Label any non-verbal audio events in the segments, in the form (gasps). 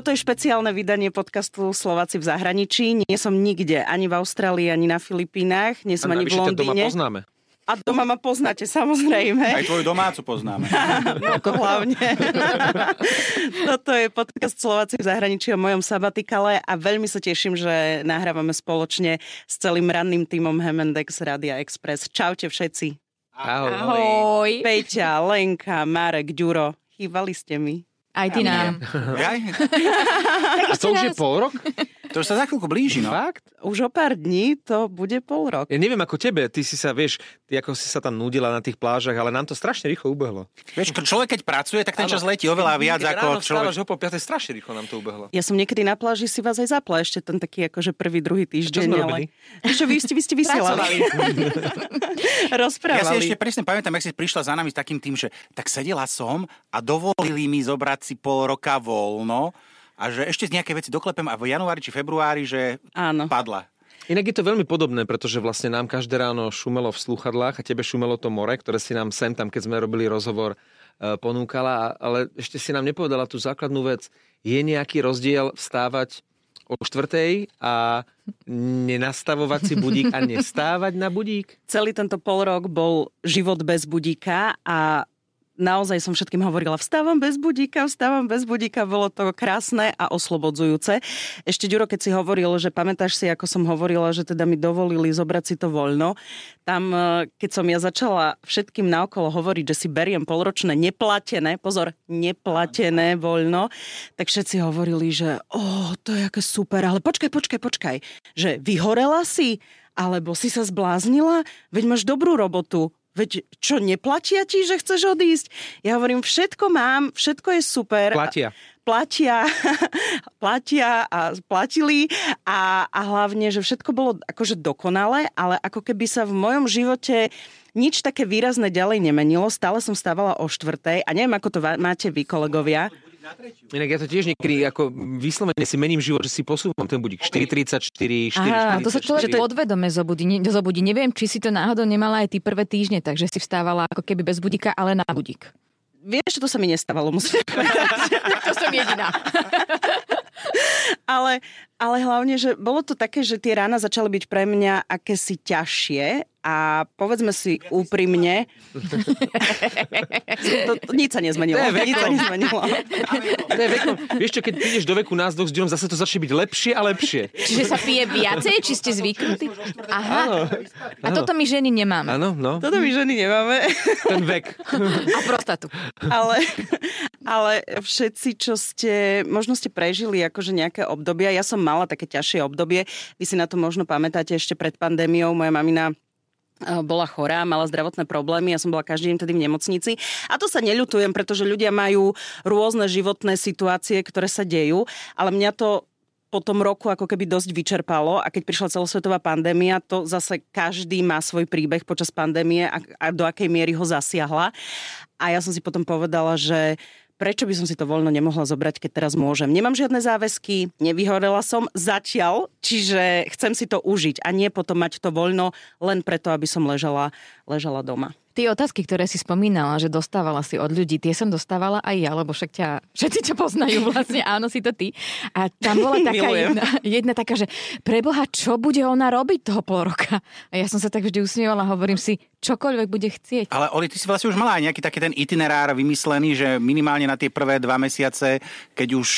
Toto je špeciálne vydanie podcastu Slováci v zahraničí. Nie som nikde, ani v Austrálii, ani na Filipínach, nie som A ani v ťa doma Londýne. poznáme. A doma ma poznáte, samozrejme. Aj tvoju domácu poznáme. (laughs) Ako hlavne. (laughs) Toto je podcast Slováci v zahraničí o mojom sabatikale a veľmi sa teším, že nahrávame spoločne s celým ranným týmom Hemendex Radia Express. Čaute všetci. Ahoj. Ahoj. Peťa, Lenka, Marek, Ďuro. Chýbali ste mi. Aj ty nám. (laughs) Jaj? A to už je pol rok? (laughs) To už sa za chvíľku blíži, no. Fakt? Už o pár dní to bude pol rok. Ja neviem ako tebe, ty si sa, vieš, ty ako si sa tam nudila na tých plážach, ale nám to strašne rýchlo ubehlo. Vieš, človek keď pracuje, tak ten čas Áno. letí oveľa viac ako ráno človek... vstávaš o pol piatej, strašne rýchlo nám to ubehlo. Ja som niekedy na pláži si vás aj zapla ešte ten taký akože prvý, druhý týždeň. sme ale... Čo vy ste, vy ste vysielali. (laughs) Ja si Rozprávali. ešte presne pamätám, jak si prišla za nami s takým tým, že tak sedela som a dovolili mi zobrať si pol roka voľno a že ešte z nejaké veci doklepem a v januári či februári, že Áno. padla. Inak je to veľmi podobné, pretože vlastne nám každé ráno šumelo v slúchadlách a tebe šumelo to more, ktoré si nám sem tam, keď sme robili rozhovor, e, ponúkala, ale ešte si nám nepovedala tú základnú vec. Je nejaký rozdiel vstávať o štvrtej a nenastavovať si (laughs) budík a nestávať na budík? celý tento pol rok bol život bez budíka a naozaj som všetkým hovorila, vstávam bez budíka, vstávam bez budíka, bolo to krásne a oslobodzujúce. Ešte Ďuro, keď si hovoril, že pamätáš si, ako som hovorila, že teda mi dovolili zobrať si to voľno, tam, eh, keď som ja začala všetkým naokolo hovoriť, že si beriem polročné neplatené, pozor, neplatené voľno, tak všetci hovorili, že oh, to je aké super, ale počkaj, počkaj, počkaj, že vyhorela si, alebo si sa zbláznila, veď máš dobrú robotu, Veď čo, neplatia ti, že chceš odísť? Ja hovorím, všetko mám, všetko je super. Platia. Platia, (laughs) platia a platili a, a hlavne, že všetko bolo akože dokonalé, ale ako keby sa v mojom živote nič také výrazné ďalej nemenilo. Stále som stávala o štvrtej a neviem, ako to máte vy, kolegovia. Inak ja to tiež niekedy ako vyslovene si mením život, že si posúvam ten budík 4.34, 4.44. Aha, to sa človek podvedome zobudí. Ne, zobudí. Neviem, či si to náhodou nemala aj ty prvé týždne, takže si vstávala ako keby bez budíka, ale na budík. Vieš, to sa mi nestávalo, musím povedať. (laughs) To som jediná. ale, ale hlavne, že bolo to také, že tie rána začali byť pre mňa akési ťažšie a povedzme si úprimne, (laughs) to, to, nič sa nezmenilo. To je Nič sa nezmenilo. To je vekom. Vieš čo, keď prídeš do veku nás dvoch s zase to začne byť lepšie a lepšie. Čiže sa pije viacej, či ste zvyknutí? Aha. A toto my ženy nemáme. Áno, no, Toto my ženy nemáme, ten vek. A prostatu. ale, ale všetci, čo ste, možno ste prežili akože nejaké obdobia, ja som mala také ťažšie obdobie, vy si na to možno pamätáte ešte pred pandémiou, moja mamina bola chorá, mala zdravotné problémy, ja som bola každý deň tedy v nemocnici. A to sa neľutujem, pretože ľudia majú rôzne životné situácie, ktoré sa dejú, ale mňa to po tom roku ako keby dosť vyčerpalo a keď prišla celosvetová pandémia, to zase každý má svoj príbeh počas pandémie a, a do akej miery ho zasiahla. A ja som si potom povedala, že prečo by som si to voľno nemohla zobrať, keď teraz môžem. Nemám žiadne záväzky, nevyhorela som zatiaľ, čiže chcem si to užiť a nie potom mať to voľno len preto, aby som ležala, ležala doma. Tie otázky, ktoré si spomínala, že dostávala si od ľudí, tie som dostávala aj ja, lebo však ťa, všetci ťa poznajú (laughs) vlastne, áno, si to ty. A tam bola (laughs) taká jedna, jedna taká, že preboha, čo bude ona robiť toho pol roka? A ja som sa tak vždy usmievala, hovorím si, čokoľvek bude chcieť. Ale Oli, ty si vlastne už mala aj nejaký taký ten itinerár vymyslený, že minimálne na tie prvé dva mesiace, keď už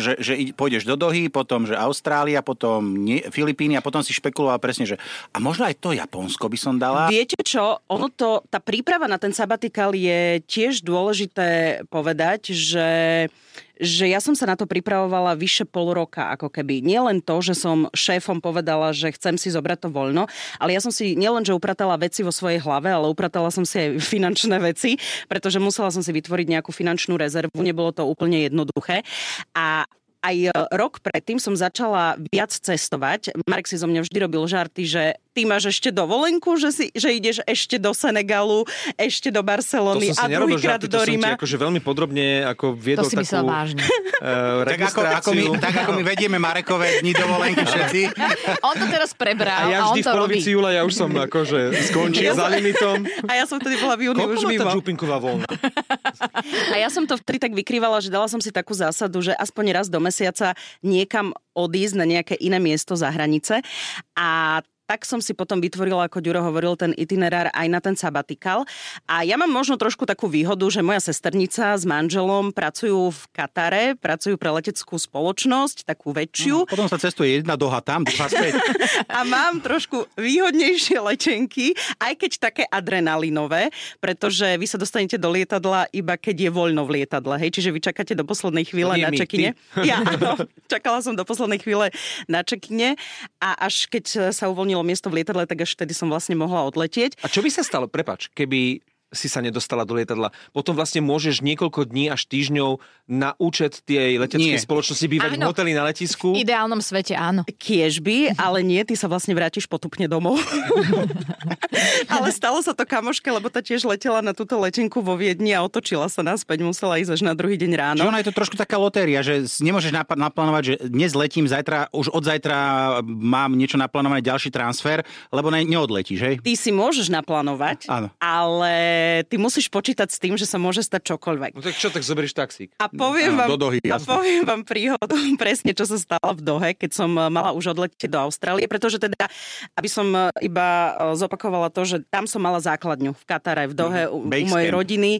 že, že pôjdeš do Dohy, potom že Austrália, potom nie, Filipíny a potom si špekuloval presne, že a možno aj to Japonsko by som dala. Viete čo, ono to, tá príprava na ten sabatikal je tiež dôležité povedať, že že ja som sa na to pripravovala vyše pol roka, ako keby. Nie len to, že som šéfom povedala, že chcem si zobrať to voľno, ale ja som si nielen, že upratala veci vo svojej hlave, ale upratala som si aj (laughs) finančné veci, pretože musela som si vytvoriť nejakú finančnú rezervu, nebolo to úplne jednoduché. A aj rok predtým som začala viac cestovať. Marek si zo mňa vždy robil žarty, že ty máš ešte dovolenku, že, si, že ideš ešte do Senegalu, ešte do Barcelony a druhýkrát do to som ti Ríma. akože veľmi podrobne ako viedol To si takú vážne. uh, Tak ako, ako, my, tak ako my vedieme Marekové dni dovolenky všetci. (laughs) On to teraz prebral A ja a on vždy to v robí. polovici júla ja už som akože skončil za limitom. A ja som vtedy bola v júni už mimo. župinková voľna? A ja som to vtedy tak vykrývala, že dala som si takú zásadu, že aspoň raz do mesiaca niekam odísť na nejaké iné miesto za hranice. A tak som si potom vytvorila, ako Ďuro hovoril, ten itinerár aj na ten sabatikal. A ja mám možno trošku takú výhodu, že moja sesternica s manželom pracujú v Katare, pracujú pre leteckú spoločnosť, takú väčšiu. Potom sa cestuje jedna doha tam, druhá späť. (laughs) a mám trošku výhodnejšie letenky, aj keď také adrenalinové, pretože vy sa dostanete do lietadla iba keď je voľno v lietadle, hej, čiže vy čakáte do poslednej chvíle Nie na čekine. Ja áno, čakala som do poslednej chvíle na čekine a až keď sa uvoľnilo miesto v lietadle, tak až vtedy som vlastne mohla odletieť. A čo by sa stalo, prepač, keby si sa nedostala do lietadla. Potom vlastne môžeš niekoľko dní až týždňov na účet tej leteckej Nie. spoločnosti bývať v Áno. hoteli na letisku. V ideálnom svete áno. Kiežby, ale nie, ty sa vlastne vrátiš potupne domov. (laughs) ale stalo sa to kamoške, lebo tá tiež letela na túto letenku vo Viedni a otočila sa naspäť, musela ísť až na druhý deň ráno. Že ona je to trošku taká lotéria, že nemôžeš nap- naplánovať, že dnes letím, zajtra, už od zajtra mám niečo naplánované, ďalší transfer, lebo ne, neodletíš, hej? Ty si môžeš naplánovať, Áno. ale ty musíš počítať s tým, že sa môže stať čokoľvek. No tak čo, tak zoberieš taxík. A poviem, Áno, vám, do Dohy, a poviem vám príhodu (laughs) presne, čo sa stalo v Dohe, keď som eh, mala už odletieť do Austrálie, pretože teda, aby som eh, iba eh, zopakovala to, že tam som mala základňu v Katare, v Dohe, u, u Base mojej rodiny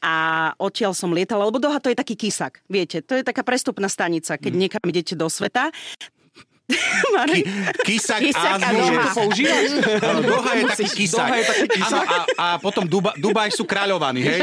a odtiaľ som lietala, lebo Doha to je taký kysak, viete, to je taká prestupná stanica, keď niekam idete do sveta. (laughs) Marek, Kysak, Kysak a a Doha. to používať? Áno, Doha je taký kysak. Doha je taký kysak. Áno, a, a potom Duba, Dubaj sú kráľovaní, hej?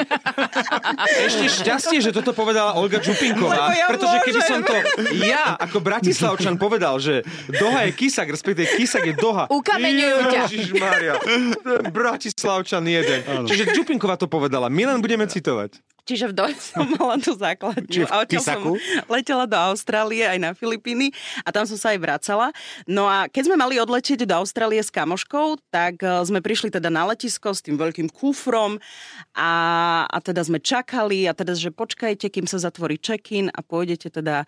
Ešte šťastie, že toto povedala Olga Čupinková, ja pretože keby som to ja ako Bratislavčan povedal, že Doha je kysak, respektíve kysak je Doha. Ukameňujú ťa. Ježišmária, ten Bratislavčan jeden. Čiže Čupinková to povedala, my len budeme citovať. Čiže v Dohe (laughs) som mala tú základňu Čiže v a odtiaľ som letela do Austrálie aj na Filipíny a tam som sa aj vracala. No a keď sme mali odletieť do Austrálie s kamoškou, tak eh, sme prišli teda na letisko s tým veľkým kufrom a, a teda sme čakali a teda, že počkajte, kým sa zatvorí check-in a pôjdete teda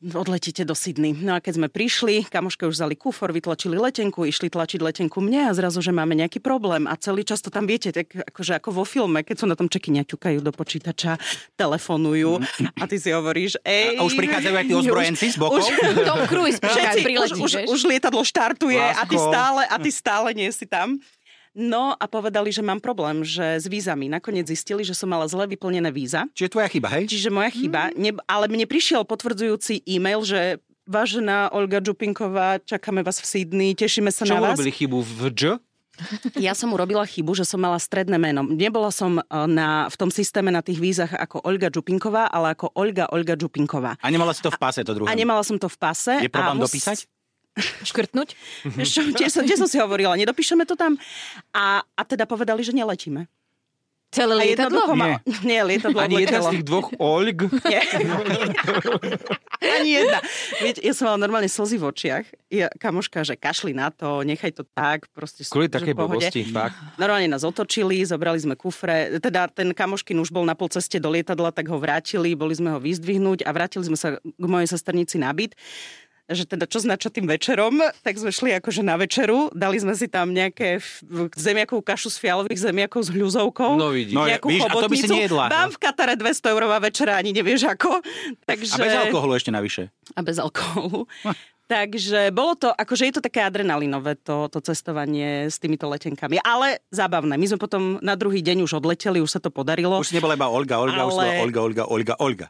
odletíte do Sydney. No a keď sme prišli, kamoške už vzali kufor, vytlačili letenku, išli tlačiť letenku mne a zrazu, že máme nejaký problém. A celý čas to tam viete, tak akože ako vo filme, keď sú na tom čekine ťukajú do počítača, telefonujú a ty si hovoríš, ej... A už prichádzajú aj tí ozbrojenci z bokov? Už, (laughs) Tom Cruise všetci, už, už, už lietadlo štartuje a ty, Lásko. stále, a ty stále nie si tam. No a povedali, že mám problém, že s vízami. Nakoniec zistili, že som mala zle vyplnené víza. Čiže tvoja chyba, hej? Čiže moja chyba. Ne, ale mne prišiel potvrdzujúci e-mail, že Vážená Olga Čupinková, čakáme vás v Sydney, tešíme sa Čo na vás. urobili chybu v Dž? (laughs) Ja som urobila chybu, že som mala stredné meno. Nebola som eh, na, v tom systéme na tých vízach ako Olga Čupinková, ale ako Olga Olga Čupinková. A nemala si to v páse, to druhé. A nemala som to v pase. Je problém a mus- dopísať? Škrtnúť? Čo, tiež, som, tiež som si hovorila, nedopíšeme to tam. A, a teda povedali, že neletíme. Celé A lietadlo? ma... Nie, lietadlo Ani jedna z tých dvoch Olg? Nie. (laughs) Ani jedna. Viete, ja som mala normálne slzy v očiach. Ja, kamoška, že kašli na to, nechaj to tak, proste Kvôli takej blbosti, fakt. Normálne nás otočili, zobrali sme kufre, teda ten kamoškin už bol na pol ceste do lietadla, tak ho vrátili, boli sme ho vyzdvihnúť a vrátili sme sa k mojej sesternici na byt že teda čo s načatým večerom, tak sme šli akože na večeru, dali sme si tam nejaké zemiakovú kašu z fialových zemiakov s hľuzovkou. No vidíš. No, nejakú víš, a to by si nejedla. Mám v Katare 200 eurová večera, ani nevieš ako. A Takže... bez alkoholu ešte navyše. A bez alkoholu. (laughs) Takže bolo to, akože je to také adrenalinové to, to cestovanie s týmito letenkami. Ale zábavné. My sme potom na druhý deň už odleteli, už sa to podarilo. Už nebola iba Olga, Olga, už Ale- Olga, Olga, Olga, Olga.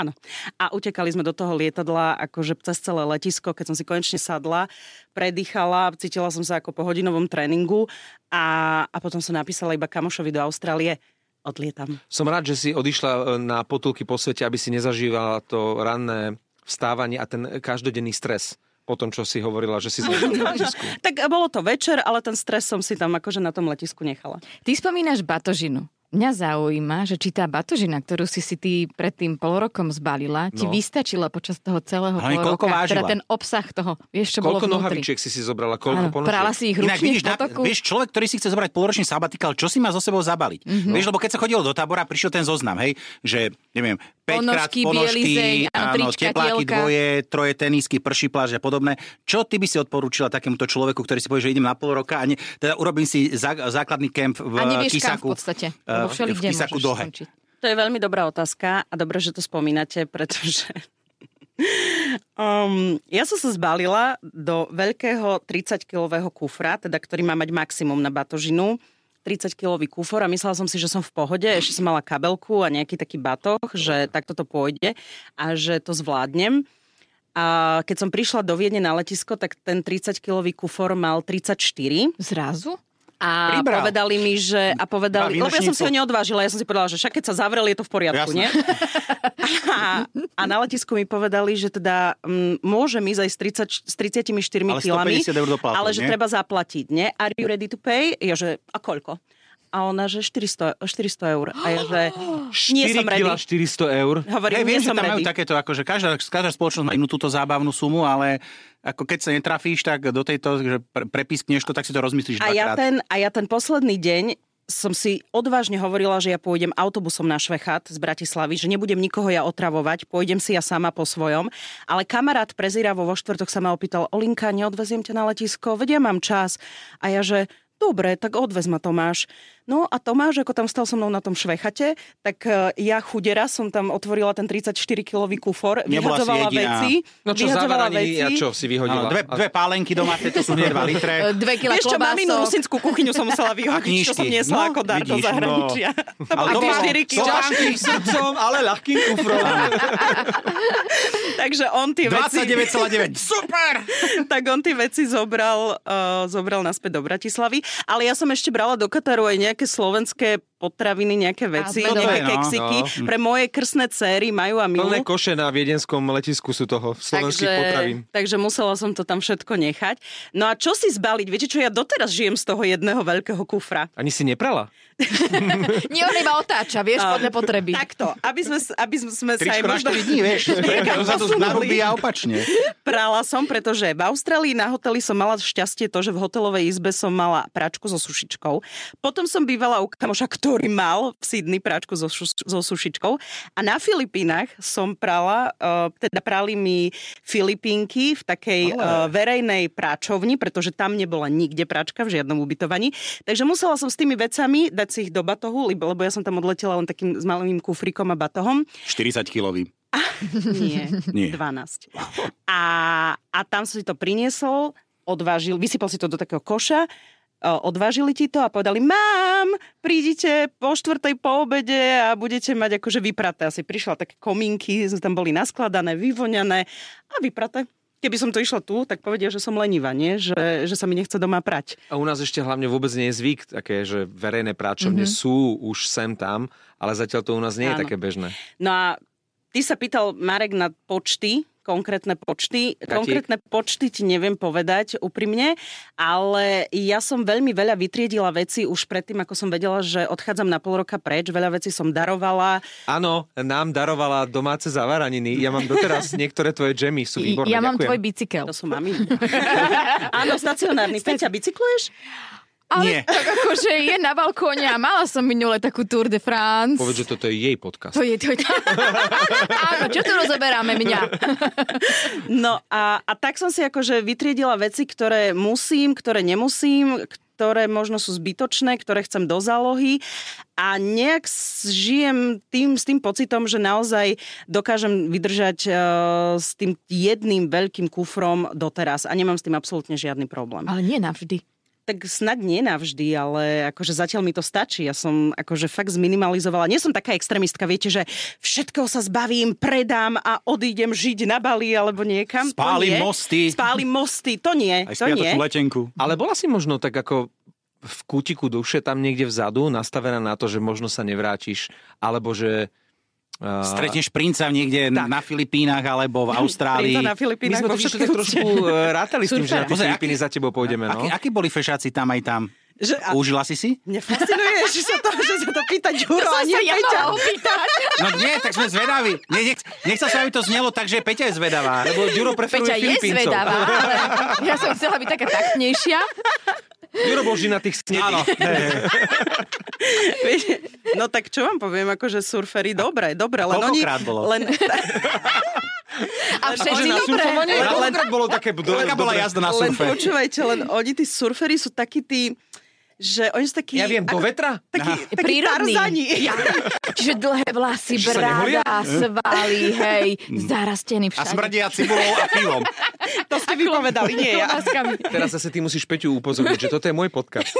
Áno. A utekali sme do toho lietadla akože cez celé letisko, keď som si konečne sadla, predýchala, cítila som sa ako po hodinovom tréningu a, a potom som napísala iba kamošovi do Austrálie, odlietam. Som rád, že si odišla e, na potulky po svete, aby si nezažívala to ranné vstávanie a ten každodenný stres po tom, čo si hovorila, že si na letisku. (laughs) Tak bolo to večer, ale ten stres som si tam akože na tom letisku nechala. Ty spomínaš batožinu. Mňa zaujíma, že či tá batožina, ktorú si si ty pred tým pol rokom zbalila, ti No. vystačila počas toho celého Hlavne pol koľko roka. vážila? Teda ten obsah toho, vieš, čo Koľko bolo vnútri. nohavičiek si si zobrala? Koľko ponožiek? prala si ich Inak ručne vidíš, na, vieš, človek, ktorý si chce zobrať poloročný sabatikál, čo si má zo sebou zabaliť? Mhm. Vieš, lebo keď sa chodilo do tábora, prišiel ten zoznam, hej, že, neviem, 5 krát Ponožky, ponožky, bielizeň, áno, trička, tepláky tielka. dvoje, troje tenisky, prší pláž a podobné. Čo ty by si odporúčila takémuto človeku, ktorý si povie, že idem na pol roka a ne, teda urobím si zá, základný kemp v A nevieš kam Kisaku. v podstate. eh, v Kisaku Dohe. skončiť. To je veľmi dobrá otázka a dobre, že to spomínate, pretože (laughs) um, ja som sa zbalila do veľkého 30-kilového kufra, teda ktorý má mať maximum na batožinu. 30-kilový kufor a myslela som si, že som v pohode, ešte som mala kabelku a nejaký taký batoh, že takto to pôjde a že to zvládnem. A keď som prišla do Viedne na letisko, tak ten 30-kilový kufor mal 34 Zrazu? A Pribral. povedali mi, že... A povedali, lebo ja som si ho neodvážila, ja som si povedala, že však keď sa zavrel, je to v poriadku, Jasné. nie? A, a na letisku mi povedali, že teda m, môžem ísť aj s, 30, s 34 Ale kilami, 150 eur doplatok, ale že nie? treba zaplatiť, nie? Are you ready to pay? Ja, že a koľko? A ona, že 400, 400 eur. A ja, že (gasps) nie 4 som ready. kila 400 eur. Hovorím, Ja nie viem, že som tam majú takéto, akože každá, každá spoločnosť má inú túto zábavnú sumu, ale ako keď sa netrafíš, tak do tejto, že pre, prepiskneš to, tak si to rozmyslíš A ja, dvakrát. ten, a ja ten posledný deň som si odvážne hovorila, že ja pôjdem autobusom na Švechat z Bratislavy, že nebudem nikoho ja otravovať, pôjdem si ja sama po svojom. Ale kamarát prezíravo vo štvrtok sa ma opýtal, Olinka, neodveziem ťa na letisko, vedia, mám čas. A ja, že dobre, tak odvez ma Tomáš. No a Tomáš, ako tam stal so mnou na tom švechate, tak e, ja chudera som tam otvorila ten 34-kilový kufor, Nebola vyhadzovala veci. No čo, vyhadzovala zavaraniny a čo si vyhodila? Áno, dve, dve pálenky doma, to sú hneď 2 litre. (laughs) Dve kila Vieš čo, maminu rusinskú kuchyňu som musela (laughs) vyhodiť, čo som niesla No, ako dar do vidíš, zahraničia. (laughs) To Ale boli doma- 4 S kg. ťažkým srdcom, ale ľahkým kufrom. Takže on tie veci... 29,9. Super! tak on tie veci zobral, uh, zobral naspäť do Bratislavy. Ale ja som ešte brala do Kataru aj nejaké slovenské potraviny, nejaké veci, A, nejaké no. keksiky. No. Pre moje krsné céry majú a Plné milú. koše na viedenskom letisku sú toho, slovenských Takže, potravín. takže musela som to tam všetko nechať. No a čo si zbaliť? Viete čo, ja doteraz žijem z toho jedného veľkého kufra. Ani si neprala? (laughs) Nie, on iba otáča, vieš, podľa potreby. Takto, aby sme, aby sme sa aj možno... 4 dní, vieš. (laughs) A opačne. Prala som, pretože v Austrálii na hoteli som mala šťastie to, že v hotelovej izbe som mala práčku so sušičkou. Potom som bývala u kamoša, ktorý mal v Sydney práčku so, so sušičkou. A na Filipínach som prala, uh, teda prali mi Filipínky v takej uh, verejnej práčovni, pretože tam nebola nikde práčka v žiadnom ubytovaní. Takže musela som s tými vecami dať si ich do batohu, lebo, lebo ja som tam odletela len takým s malým kufrikom a batohom. 40 kilový. Nie, (laughs) Nie. 12. A, a tam si to priniesol, odvážil, vysypal si to do takého koša, odvážili ti to a povedali, mám, prídite po štvrtej po obede a budete mať akože vypraté. Asi prišla také komínky, tam boli naskladané, vyvoňané a vypraté. Keby som to išla tu, tak povedia, že som lenivá, nie? Že, že sa mi nechce doma prať. A u nás ešte hlavne vôbec nie je zvyk také, že verejné práčovne mm-hmm. sú už sem tam, ale zatiaľ to u nás nie je Áno. také bežné. No a ty sa pýtal, Marek, na počty, konkrétne počty. Katík. Konkrétne počty ti neviem povedať úprimne, ale ja som veľmi veľa vytriedila veci už predtým, ako som vedela, že odchádzam na pol roka preč. Veľa vecí som darovala. Áno, nám darovala domáce zavaraniny. Ja mám doteraz (laughs) niektoré tvoje džemy, sú výborné. ja mám ďakujem. tvoj bicykel. To sú mami. (laughs) Áno, stacionárny. Peťa, bicykluješ? Ale Nie. tak akože je na balkóne a mala som minule takú Tour de France. Povedz, že toto je jej podcast. To je to. (laughs) Áno, čo tu rozoberáme mňa? (laughs) No a, a tak som si akože vytriedila veci, ktoré musím, ktoré nemusím, ktoré možno sú zbytočné, ktoré chcem do zálohy a nejak s- žijem tým, s tým pocitom, že naozaj dokážem vydržať uh, s tým jedným veľkým kufrom doteraz a nemám s tým absolútne žiadny problém. Ale nie navždy. Tak snad nie navždy, ale akože zatiaľ mi to stačí. Ja som akože fakt zminimalizovala. Nie som taká extrémistka, viete, že všetkého sa zbavím, predám a odídem žiť na Bali alebo niekam. Spálim mosty. Spálim mosty, to nie. Aj to nie. letenku. Ale bola si možno tak ako v kútiku duše tam niekde vzadu nastavená na to, že možno sa nevrátiš, alebo že... Uh, Stretneš princa niekde Tak. na Filipínach alebo v (laughs) Austrálii. Princa na my Filipínach sme vo totiž tak trošku eh, rátali s tým, že na tie Filipíny za tebou pôjdeme, no. Akí, akí boli fešáci tam aj tam? Že, a Užila si si? mne fascinuje, (laughs) že sa to, že sa to pýta Ďuro a nie sa Peťa. No nie, tak sme zvedaví. Nie, nech, nechcel som, aby to znelo tak, že Peťa je zvedavá. Lebo Ďuro preferuje Peťa je zvedavá, ale (laughs) ja som chcela byť taká taktnejšia. Ďuro bol na tých snedých. (laughs) No tak čo vám poviem, akože surfery, dobre, dobre, len oni... Bolo? Len, (laughs) A všetci dobre. Len- Koľkokrát bolo také... do- bola jazda na len surfe? počúvajte, len oni, tí surfery sú takí tí, že oni sú takí... Ja viem, do ako- vetra? Takí, Aha. takí Prírodný. tarzani. Ja. Čiže dlhé vlasy, bráda, svaly, hej, zarastený A všade. smrdia cibulou a pivom. To ste vypovedali, nie ja. Teraz zase ty musíš Peťu upozorniť, že toto je môj podcast.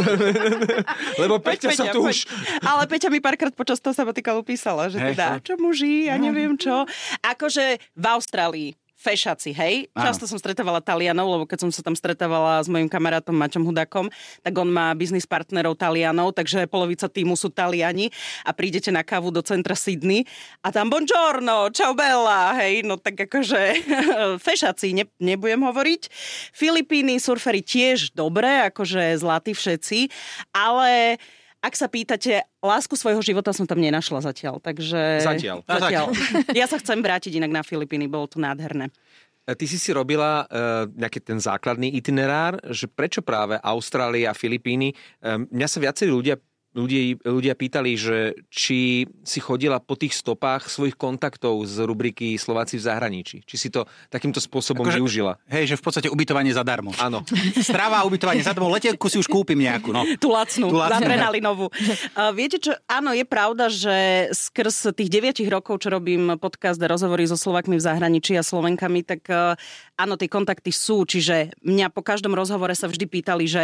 (laughs) Lebo Peťa sa tu už... Ale Peťa mi párkrát počas toho sabatikalu písala, že Hej. teda, čo muži, ja neviem čo. Akože v Austrálii fešaci, hej. Áno. Často som stretávala Talianov, lebo keď som sa tam stretávala s mojim kamarátom Maťom Hudakom, tak on má biznis partnerov Talianov, takže polovica týmu sú Taliani a prídete na kávu do centra Sydney a tam buongiorno, ciao bella, hej, no tak akože (laughs) fešaci, ne, nebudem hovoriť. Filipíny, surferi tiež dobre, akože zlatí všetci, ale ak sa pýtate, lásku svojho života som tam nenašla zatiaľ, takže... Zatiaľ. zatiaľ. (laughs) Ja sa chcem vrátiť inak na Filipíny, bolo to nádherné. Ty si si robila uh, nejaký ten základný itinerár, že prečo práve Austrália a Filipíny? Um, mňa sa viacerí ľudia, ľudia, ľudia pýtali, že či si chodila po tých stopách svojich kontaktov z rubriky Slováci v zahraničí. Či si to takýmto spôsobom Akože- využila. Hej, že v podstate ubytovanie zadarmo. Áno. Strava a ubytovanie zadarmo. Letenku si už kúpim nejakú, no. Tú lacnú, Tú lacnú. adrenalinovú. Uh, viete čo, áno, je pravda, že skrz tých 9 rokov, čo robím podcast a rozhovory so Slovakmi v zahraničí a Slovenkami, tak uh, áno, tie kontakty sú, čiže mňa po každom rozhovore sa vždy pýtali, že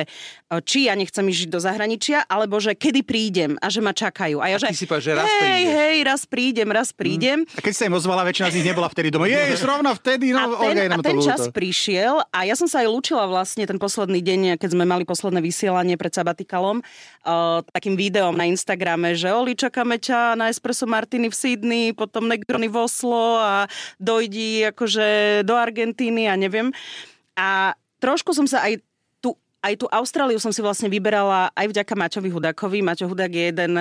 uh, či ja nechcem ísť do zahraničia, alebo že kedy prídem a že ma čakajú. A ja, A ty že si povedal, že raz hej, prídeš. hej, raz prídem, raz prídem. A keď sa im ozvala, väčšina z nich nebola vtedy doma. Je, (laughs) zrovna vtedy, A no, ten, Olga, je a ten ľúto. čas prišiel a ja som sa aj lúčila vlastne ten posledný deň, keď sme mali posledné vysielanie pred sabatikalom, uh, takým videom na Instagrame, že Oli, čakáme ťa na Espresso Martini v Sydney, potom Negroni v Oslo a dojdi akože do Argentíny a neviem. A trošku som sa aj aj tú Austráliu som si vlastne vyberala aj vďaka Maťovi Hudakovi. Maťo Hudák je jeden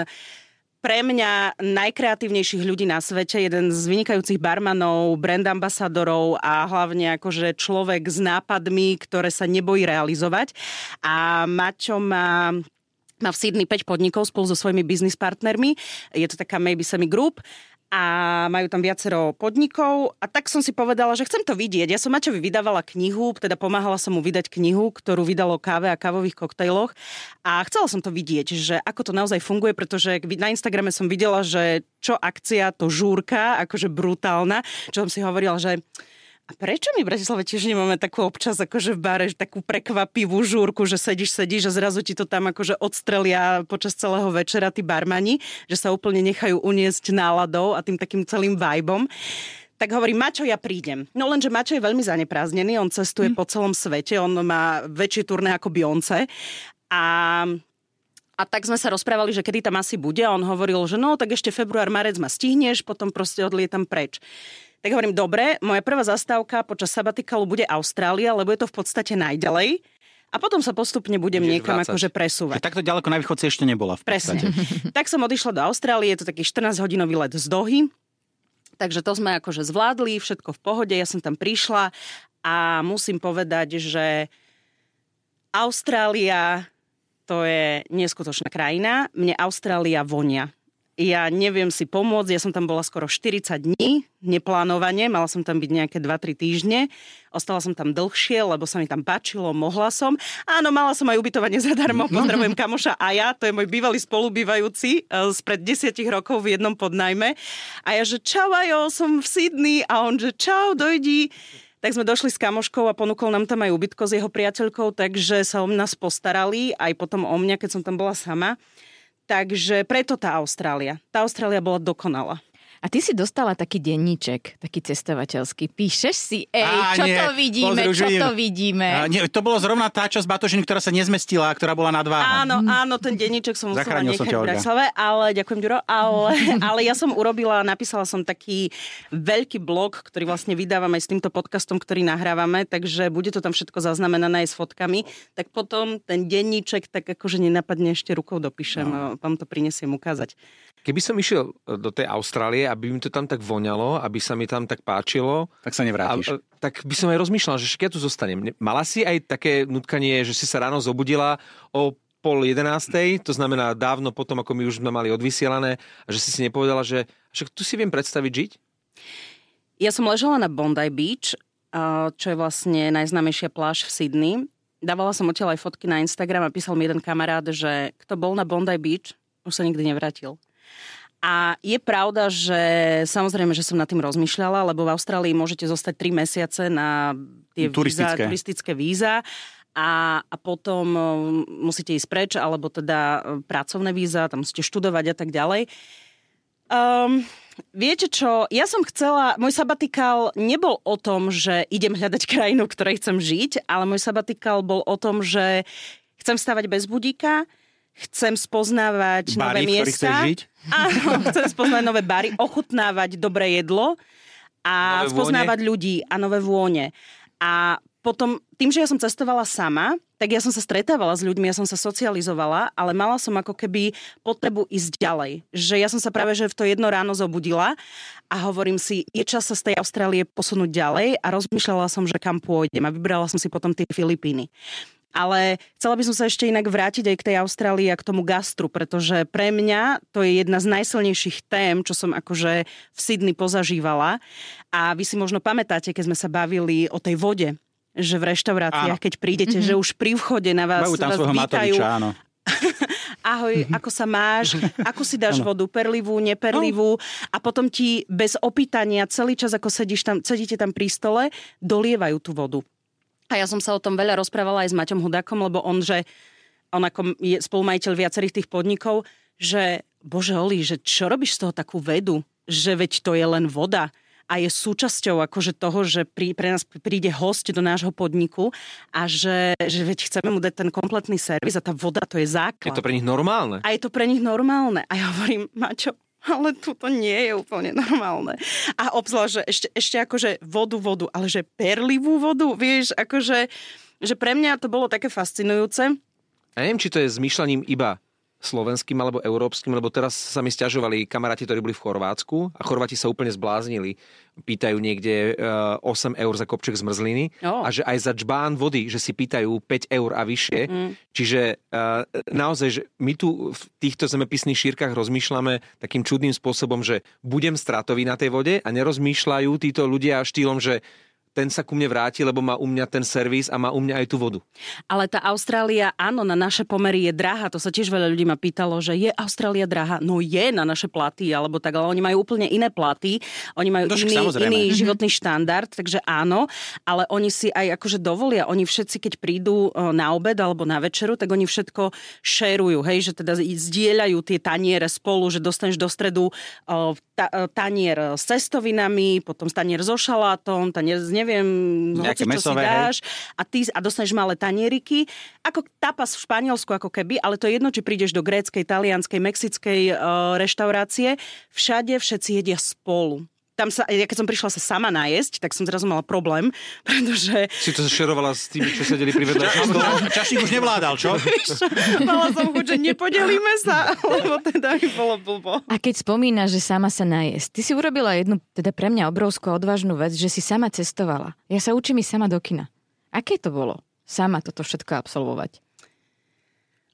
pre mňa najkreatívnejších ľudí na svete, jeden z vynikajúcich barmanov, brand ambasadorov a hlavne akože človek s nápadmi, ktoré sa nebojí realizovať. A Maťo má má v Sydney 5 podnikov spolu so svojimi biznis partnermi. Je to taká maybe semi group a majú tam viacero podnikov. A tak som si povedala, že chcem to vidieť. Ja som Maťovi vydávala knihu, teda pomáhala som mu vydať knihu, ktorú vydalo káve a kávových koktejloch. A chcela som to vidieť, že ako to naozaj funguje, pretože na Instagrame som videla, že čo akcia, to žúrka, akože brutálna, čo som si hovorila, že a prečo my v Bratislave tiež nemáme takú občas akože v bare, takú prekvapivú žúrku, že sedíš, sedíš a zrazu ti to tam akože odstrelia počas celého večera tí barmani, že sa úplne nechajú uniesť náladou a tým takým celým vibom. Tak hovorí, Mačo, ja prídem. No lenže Mačo je veľmi zaneprázdnený, on cestuje po celom svete, on má väčšie turné ako Beyoncé. A a tak sme sa rozprávali, že kedy tam asi bude a on hovoril, že no, tak ešte február, marec ma stihneš, potom proste odlietam preč. Tak hovorím, dobre, moja prvá zastávka počas sabatikalu bude Austrália, lebo je to v podstate najďalej. A potom sa postupne budem Budeš niekam vrácať. akože Že presúvať. takto ďaleko na východ si ešte nebola. V Presne. (laughs) tak som odišla do Austrálie, je to taký 14-hodinový let z Dohy. Takže to sme akože zvládli, všetko v pohode, ja som tam prišla a musím povedať, že Austrália to je neskutočná krajina. Mne Austrália vonia. Ja neviem si pomôcť, ja som tam bola skoro 40 dní, neplánovane, mala som tam byť nejaké 2-3 týždne. Ostala som tam dlhšie, lebo sa mi tam páčilo, mohla som. Áno, mala som aj ubytovanie zadarmo, (laughs) pozdravujem kamoša a ja, to je môj bývalý spolubývajúci eh, spred 10 rokov v jednom podnajme. A ja, že čau, ajo, som v Sydney a on, že čau, dojdi. Tak sme došli s kamoškou a ponúkol nám tam aj ubytko s jeho priateľkou, takže sa o nás postarali, aj potom o mňa, keď som tam bola sama. Takže preto tá Austrália. Tá Austrália bola dokonalá. A ty si dostala taký denníček, taký cestovateľský. Píšeš si, ej, Á, čo nie, to vidíme, pozri, čo vidím. to vidíme. A nie, to bolo zrovna tá časť batožiny, ktorá sa nezmestila, ktorá bola nad váhom. Áno, áno, ten denníček som musela Zachránil som nechať ťa, v. Bratislave, ale ďakujem, Ďuro, ale, (laughs) ale ja som urobila, napísala som taký veľký blog, ktorý vlastne vydávam aj s týmto podcastom, ktorý nahrávame, takže bude to tam všetko zaznamenané aj s fotkami, tak potom ten denníček tak akože nenapadne ešte rukou dopíšem no. a vám to prinesiem ukázať. Keby som išiel e, do tej Austrálie, aby mi to tam tak voňalo, aby sa mi tam tak páčilo, Tak sa nevrátiš. a, tak by som aj rozmýšľal, že však ja tu zostanem. Ne- Mala si aj také nutkanie, že si sa ráno zobudila o pol jedenástej, to znamená dávno potom, ako my už sme mali odvysielané, a že si si nepovedala, že však tu si viem predstaviť žiť? Ja som ležala na Bondi Beach, čo je vlastne najznámejšia pláž v Sydney. Dávala som odtiaľ aj fotky na Instagram a písal mi jeden kamarát, že kto bol na Bondi Beach, už sa nikdy nevrátil. A je pravda, že samozrejme, že som nad tým rozmýšľala, lebo v Austrálii môžete zostať 3 mesiace na tie Turistické. Víza, turistické víza a, a potom um, musíte ísť preč, alebo teda um, pracovné víza, tam musíte študovať a tak ďalej. Um, viete čo, ja som chcela, môj sabatikál nebol o tom, že idem hľadať (laughs) krajinu, v ktorej chcem žiť, ale môj sabatikál bol o tom, že chcem stavať bez budíka, chcem spoznávať nové Bary, ktorých miesta. žiť? Áno, (laughs) chcem spoznávať nové bary, ochutnávať dobré jedlo a Nové spoznávať ľudí a nové vône. A potom, tým, že ja som cestovala sama, tak ja som sa stretávala s ľuďmi, ja som sa socializovala, ale mala som ako keby potrebu ísť ďalej. Že ja som sa práve že v to jedno ráno zobudila a hovorím si, je čas sa z tej Austrálie posunúť ďalej a rozmýšľala som, že kam pôjdem a vybrala som si potom tie Filipíny. Ale chcela by som sa ešte inak vrátiť aj k tej Austrálii a k tomu gastru, pretože pre mňa to je jedna z najsilnejších tém, čo som akože v Sydney pozažívala. A vy si možno pamätáte, keď sme sa bavili o tej vode, že v reštauráciách, Áno. keď prídete, že už pri vchode na vás, Majú tam vás svojho vítajú. Matoviča, áno. (laughs) Ahoj, ako sa máš? Ako si dáš vodu? Perlivú, neperlivú? A potom ti bez opýtania celý čas, ako sedíš tam, sedíte tam pri stole, dolievajú tú vodu. A ja som sa o tom veľa rozprávala aj s Maťom Hudákom, lebo on, že on ako je spolumajiteľ viacerých tých podnikov, že bože Oli, že čo robíš z toho takú vedu? Že veď to je len voda a je súčasťou akože toho, že pri, pre nás príde host do nášho podniku a že, že veď chceme mu dať ten kompletný servis a tá voda to je základ. Je to pre nich normálne. A je to pre nich normálne. A ja hovorím, Maťo, ale tu to nie je úplne normálne. A obzvlášť, že ešte, ešte akože vodu, vodu, ale že perlivú vodu, vieš, akože, že pre mňa to bolo také fascinujúce. Ja neviem, či to je zmýšľaním iba slovenským alebo európskym, lebo teraz sa mi stiažovali kamaráti, ktorí boli v Chorvátsku a Chorváti sa úplne zbláznili. Pýtajú niekde e, 8 eur za kopček zmrzliny Jo. a že aj za džbán vody, že si pýtajú 5 eur a vyššie. Mm. Čiže e, naozaj, že my tu v týchto zemepisných šírkach rozmýšľame takým čudným spôsobom, že budem stratový na tej vode a nerozmýšľajú títo ľudia štýlom, že ten sa ku mne vráti, lebo má u mňa ten servis a má u mňa aj tú vodu. Ale tá Austrália, áno, na naše pomery je drahá. To sa tiež veľa ľudí ma pýtalo, že je Austrália drahá. No je na naše platy, alebo tak, ale oni majú úplne iné platy. Oni majú No však iný, samozrejme. iný životný štandard, takže áno, ale oni si aj akože dovolia, oni všetci, keď prídu o, na obed alebo na večeru, tak oni všetko šerujú, hej, že teda zdieľajú tie taniere spolu, že dostaneš do stredu o, ta, o, tanier s cestovinami, potom tanier so šalátom, tanier s neviem, Nejaké hoci, čo si mesové, hej. dáš a ty a dostaneš malé tanieriky, ako tapas v Španielsku ako keby, ale to je jedno, či prídeš do gréckej, talianskej, mexickej uh, reštaurácie, všade všetci jedia spolu. Tam sa, ja keď som prišla sa sama najesť, tak som zrazu mala problém, (laughs) pretože Si to šerovala s tými, čo sedeli pri vedľajšom stole? ča- Čašník už nevládal, čo? mala som chuť, že nepodelíme sa, (laughs) lebo teda mi bolo blbo. A keď spomínaš, že sama sa najesť, ty si urobila jednu, teda pre mňa obrovskú odvážnu vec, že si sama cestovala. Ja sa učím ísť sama do kina. Aké to bolo? Sama toto všetko absolvovať.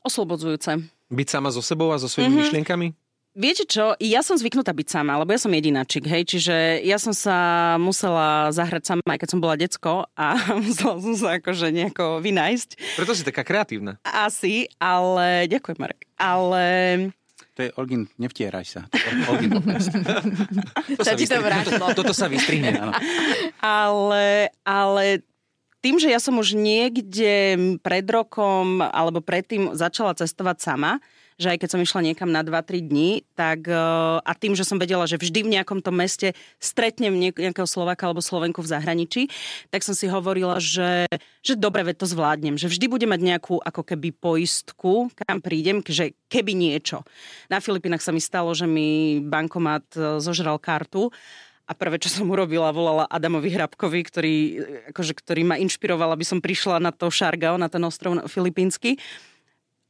Oslobodzujúce. Byť sama so sebou a so svojimi Mhm. mm-hmm. myšlienkami? Viete čo, ja som zvyknutá byť sama, lebo ja som jedináčik, hej, čiže ja som sa musela zahrať sama, aj keď som bola decko a (laughs) musela som sa akože nejako vynájsť. Preto si taká kreatívna. Asi, ale ďakujem, Marek. Ale To je, Olgin, nevtieraj sa. Olgin. To (laughs) Sa ti to vrátilo. toto, toto sa vystrihne. Áno. ale, ale tým, že ja som už niekde pred rokom alebo predtým začala cestovať sama, že aj keď som išla niekam na 2-3 dní, tak eh, a tým, že som vedela, že vždy v nejakom tom meste stretnem nejakého Slovaka alebo Slovenku v zahraničí, tak som si hovorila, že, že dobre, veď to zvládnem, že vždy bude mať nejakú ako keby poistku, kam prídem, že keby niečo. Na Filipínach sa mi stalo, že mi bankomat eh, zožral kartu a prvé, čo som urobila, volala Adamovi Hrabkovi, ktorý, akože, ktorý ma inšpiroval, aby som prišla na to Šargao, na ten ostrov filipínsky.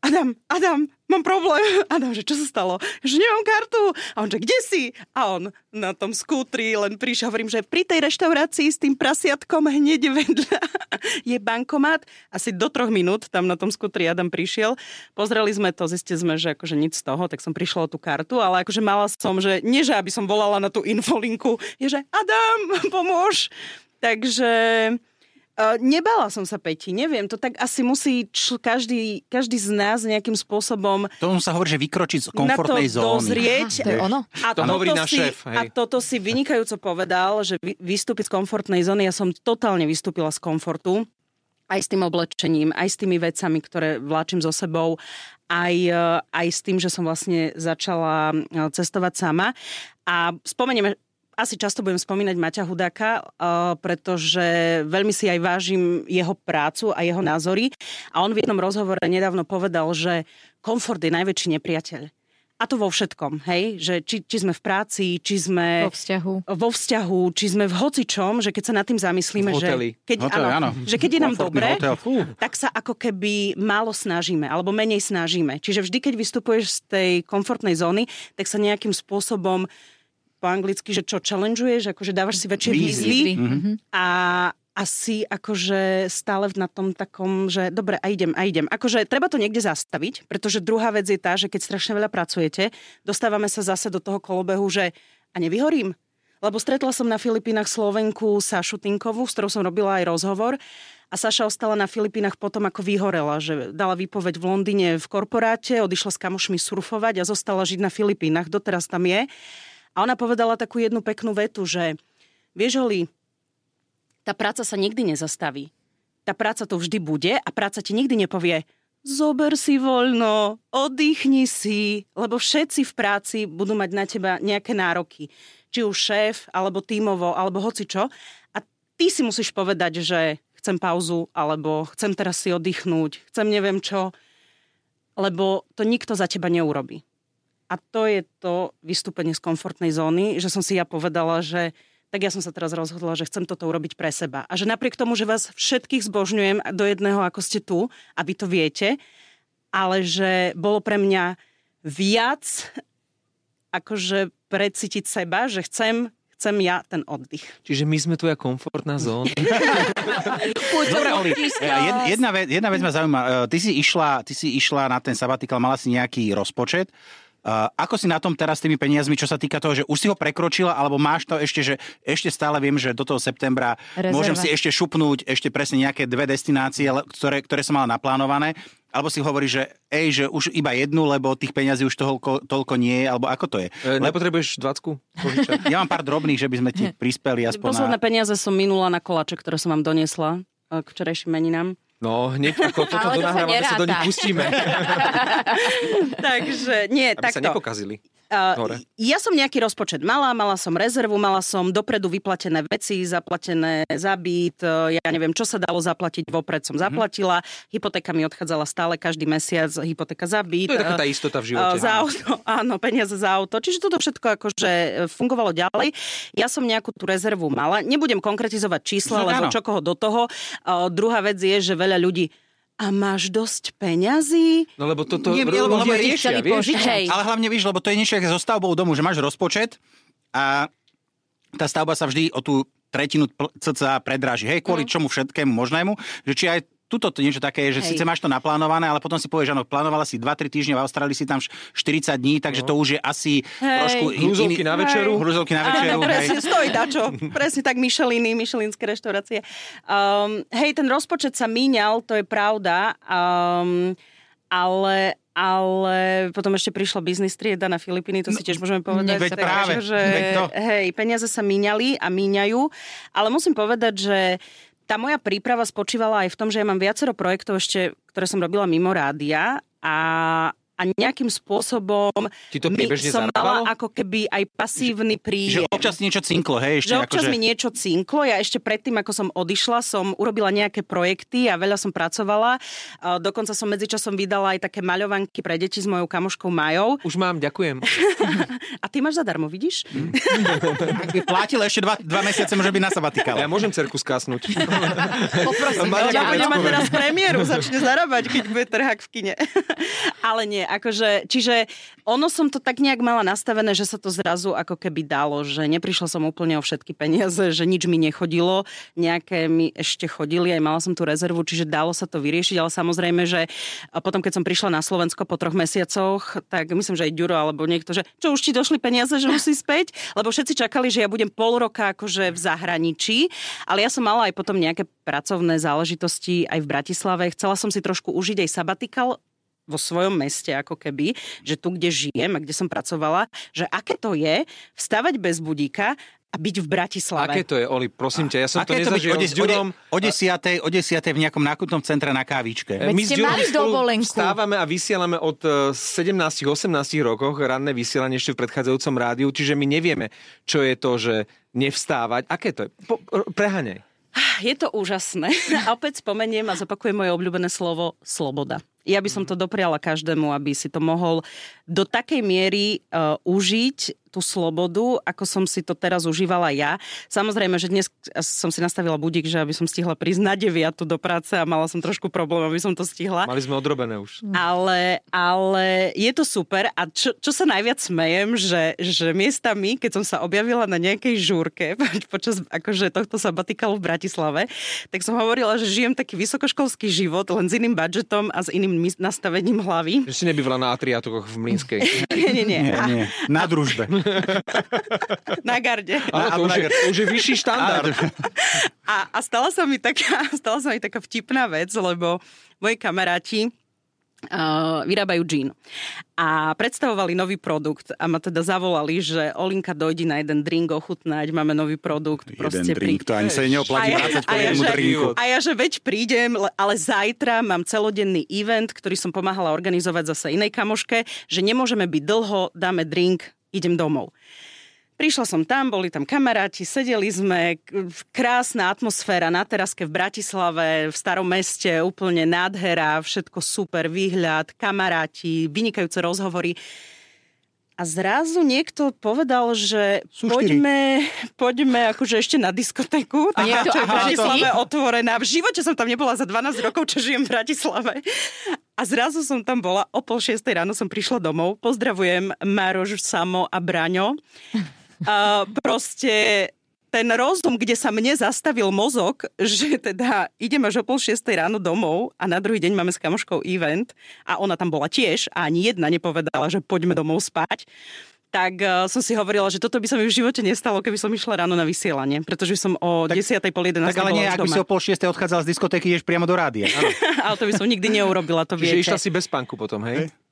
Adam, Adam, mám problém. (laughs) Adam, že čo sa stalo? Že nemám kartu. A on, že kde si? A on na tom skútri len prišiel. Hovorím, že pri tej reštaurácii s tým prasiatkom hneď vedľa (laughs) je bankomat. Asi do troch minút tam na tom skútri Adam prišiel. Pozreli sme to, zistili sme, že akože nič z toho, tak som prišla o tú kartu, ale akože mala som, že nie, že aby som volala na tú infolinku, je, že Adam, (laughs) pomôž. Takže Uh, nebala som sa Peti, neviem, to tak asi musí čl- každý, každý z nás nejakým spôsobom To sa hovorí, že vykročiť z komfortnej na to zóny. dozrieť. Aha, to je ono? A To toto hovorí si, náš šéf, hej. A toto si vynikajúco povedal, že vy, vystúpiť z komfortnej zóny. Ja som totálne vystúpila z komfortu aj s tým oblečením, aj s tými vecami, ktoré vláčim so sebou, aj, e, aj s tým, že som vlastne začala e, cestovať sama. A spomenieme asi často budem spomínať Maťa Hudáka, uh, pretože veľmi si aj vážim jeho prácu a jeho názory. A on v jednom rozhovore nedávno povedal, že komfort je najväčší nepriateľ. A to vo všetkom, hej? Že či, či sme v práci, či sme Vo vzťahu. vo vzťahu, či sme v hocičom, že keď sa nad tým zamyslíme, V hoteli. že keď, Hotel, áno. že keď je nám dobre, hotel, fú. tak sa ako keby málo snažíme, alebo menej snažíme. Čiže vždy, keď vystupuješ z tej komfortnej zóny, tak sa nejakým spôsobom po anglicky, že čo challengeuješ, akože dávaš si väčšie Výzvy. výzvy, Mhm. a asi akože stále na tom takom, že dobre, a idem, a idem. Akože treba to niekde zastaviť, pretože druhá vec je tá, že keď strašne veľa pracujete, dostávame sa zase do toho kolobehu, že a nevyhorím. Lebo stretla som na Filipínach Slovenku Sašu Tinkovú, s ktorou som robila aj rozhovor a Saša ostala na Filipínach potom ako vyhorela, že dala výpoveď v Londýne v korporáte, odišla s kamošmi surfovať a zostala žiť na Filipínach, doteraz tam je. A ona povedala takú jednu peknú vetu, že vieš, Oli, tá práca sa nikdy nezastaví. Tá práca to vždy bude a práca ti nikdy nepovie zober si voľno, oddychni si, lebo všetci v práci budú mať na teba nejaké nároky. Či už šéf, alebo tímovo, alebo hocičo. A ty si musíš povedať, že chcem pauzu, alebo chcem teraz si oddychnúť, chcem neviem čo, lebo to nikto za teba neurobi. A to je to vystúpenie z komfortnej zóny, že som si ja povedala, že tak ja som sa teraz rozhodla, že chcem toto urobiť pre seba. A že napriek tomu, že vás všetkých zbožňujem do jedného, ako ste tu, a vy to viete, ale že bolo pre mňa viac akože precítiť seba, že chcem, chcem ja ten oddych. Čiže my sme tvoja komfortná zóna. (laughs) Dobre, Oli, e, jed- jedna, vec, jedna vec ma zaujíma. E, Ty si, išla, ty si išla na ten sabatikal, mala si nejaký rozpočet. Uh, ako si na tom teraz s tými peniazmi, čo sa týka toho, že už si ho prekročila, alebo máš to ešte, že ešte stále viem, že do toho septembra Rezerva. môžem si ešte šupnúť ešte presne nejaké dve destinácie, ktoré, ktoré som mala naplánované, alebo si hovorí, že ej, že už iba jednu, lebo tých peňazí už toľko, toľko nie je, alebo ako to je. E, Nepotrebuješ 20 požičať? (laughs) Ja mám pár drobných, že by sme ti (laughs) prispeli aspoň Posledné na... peniaze som minula na koláče, ktoré som vám doniesla eh, k včerajším meninám. No, hneď ako (laughs) toto sa donahrávame, sa do nich pustíme, (laughs) (laughs) Takže nie, aby sa takto. nepokazili. Uh, Hore. ja som nejaký rozpočet mala, mala som rezervu, mala som dopredu vyplatené veci, zaplatené za byt, uh, ja neviem, čo sa dalo zaplatiť, vopred Mhm. som zaplatila, hypotéka mi odchádzala stále každý mesiac, hypotéka za byt. To je taká tá istota v živote. Za auto, (laughs) áno, peniaze za auto. Čiže toto všetko akože fungovalo ďalej. Ja som nejakú tú rezervu mala. Nebudem konkretizovať čísla, No, lebo áno. čo koho do toho. Uh, druhá vec je, že veľa ľudí a máš dosť peňazí? No lebo toto Nie, ľudia lebo- lebo riešia, vieš? Hej. Ale hlavne víš, lebo to je niečo so stavbou domu, že máš rozpočet a tá stavba sa vždy o tú tretinu cca predraží. Hej, kvôli čomu všetkému možnému, že či aj tuto to niečo také je, že Hej. síce máš to naplánované, ale potom si povieš, áno, plánovala si 2-3 týždne, v Austrálii si tam š- 40 dní, takže to už je asi Hej. trošku... in- Hrúzovky iný- na večeru. Hrúzovky na večeru, Áno, hej. presne, stojí dačo. Presne tak Micheliny, Michelinské reštaurácie. Um, hej, ten rozpočet sa míňal, to je pravda, um, ale ale potom ešte prišla biznis trieda na Filipíny, to si tiež môžeme povedať. veď práve, že, veď to. hej, peniaze sa míňali a míňajú, ale musím povedať, že tá moja príprava spočívala aj v tom, že ja mám viacero projektov ešte, ktoré som robila mimo rádia a, a nejakým spôsobom Ti to mi- som zarábalo? mala ako keby aj pasívny Že príjem. občas niečo cinklo, hej, ešte že občas akože... mi niečo cinklo. Ja ešte predtým, ako som odišla, som urobila nejaké projekty a veľa som pracovala. Dokonca som medzičasom vydala aj také maľovanky pre deti s mojou kamoškou Majou. Už mám, ďakujem. (laughs) A ty máš zadarmo, vidíš? Ak (laughs) by platil ešte dva, dva mesiace, môže byť na sabatikale. Ja môžem cerku skásnuť. (laughs) Poprosím. Maria Ja Grecková. budem mať teraz premiéru, začne zarábať, keď bude trhák v kine. Ale nie, akože, čiže ono som to tak nejak mala nastavené, že sa to zrazu ako keby dalo, že neprišla som úplne o všetky peniaze, že nič mi nechodilo, nejaké mi ešte chodili, aj mala som tú rezervu, čiže dalo sa to vyriešiť, ale samozrejme, že potom, keď som prišla na Slovensko po troch mesiacoch, tak myslím, že aj Ďuro alebo niekto, že čo už ti došli peniaze, že musí späť, lebo všetci čakali, že ja budem pol roka akože v zahraničí, ale ja som mala aj potom nejaké pracovné záležitosti aj v Bratislave. Chcela som si trošku užiť aj sabatikal vo svojom meste, ako keby, že tu, kde žijem a kde som pracovala, že aké to je vstávať bez budíka a byť v Bratislave. Aké to je, Oli, prosím ťa, ja som to Aké to nezažil o, des, s Ďurom. o, desiatej, o desiatej v nejakom nákupnom centre na kávičke? Veď My s ste Ďurom mali dovolenku. Vstávame a vysielame od eh, 17-18 rokoch, ranné vysielanie ešte v predchádzajúcom rádiu, čiže my nevieme, čo je to, že nevstávať. Aké to je? Po, prehaňaj. Je to úžasné. (laughs) A opäť spomeniem a zopakujem moje obľúbené slovo sloboda. Ja by som to dopriala každému, aby si to mohol do takej miery uh, užiť tú slobodu, ako som si to teraz užívala ja. Samozrejme, že dnes som si nastavila budík, že aby som stihla prísť na 9 do práce a mala som trošku problém, aby som to stihla. Mali sme odrobené už. Ale, ale je to super a čo, čo sa najviac smejem, že, že miestami, keď som sa objavila na nejakej žúrke (laughs) počas akože tohto sabatikalu v Bratislave, tak som hovorila, že žijem taký vysokoškolský život len s iným budžetom a s iným nastavením hlavy. Že si nebývala na Atriatokoch v Mlínskej. (laughs) Nie, nie, nie. Nie, nie. Na družbe. (laughs) (laughs) na garde. Áno, to už, je, to už je vyšší štandard. A, a stala, sa mi taká, (laughs) stala sa mi taká vtipná vec, lebo moji kamaráti uh, vyrábajú džín. A predstavovali nový produkt a ma teda zavolali, že Olinka dojdi na jeden drink ochutnať, máme nový produkt. Jeden drink, to ani sa A neoplatí vrácať po jednému že, drinku. a ja, že veď prídem, le- ale zajtra mám celodenný event, ktorý som pomáhala organizovať zase inej kamoške, že nemôžeme byť dlho, dáme drink, idem domov. Prišla som tam, boli tam kamaráti, sedeli sme, krásna atmosféra na teraske v Bratislave, v starom meste, úplne nádhera, všetko super, výhľad, kamaráti, vynikajúce rozhovory. A zrazu niekto povedal, že poďme, poďme akože ešte na diskotéku. A niekto- čo je v Bratislave to- otvorená. V živote som tam nebola za 12 rokov, čo žijem v Bratislave. A zrazu som tam bola, o pol šiestej ráno som prišla domov. Pozdravujem Maroš, Samo a Braňo. A proste ten rozum, kde sa mne zastavil mozog, že teda idem až o pol šiestej ráno domov a na druhý deň máme s kamoškou event a ona tam bola tiež a ani jedna nepovedala, že poďme domov spať, tak uh, som si hovorila, že toto by sa mi v živote nestalo, keby som išla ráno na vysielanie, pretože som o Tak- 10. pol 11. Tak ale nie, ak by si o pol šiestej odchádzala z diskotéky, ideš priamo do rádia. (laughs) ale to by som nikdy neurobila, to Čiže viete. išla si bez spánku potom, hej? Uh,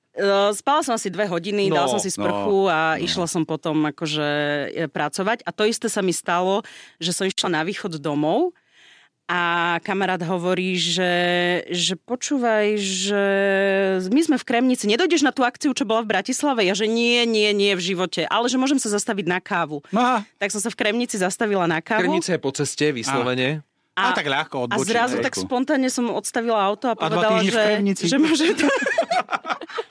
Spala som asi dve hodiny, No, dala som si sprchu a no. išla som potom akože e, pracovať. A to isté sa mi stalo, že som išla na východ domov a kamarát hovorí, že, že počúvaj, že my sme v Kremnici, nedojdeš na tú akciu, čo bola v Bratislave? Ja, že nie, nie, nie v živote, ale že môžem sa zastaviť na kávu. No a, Tak som sa v Kremnici zastavila na kávu. Kremnica je po ceste, vyslovene. a, tak ľahko A odbočiť. zrazu tak spontánne som odstavila auto a A povedala, v že, že môžem tam... (laughs)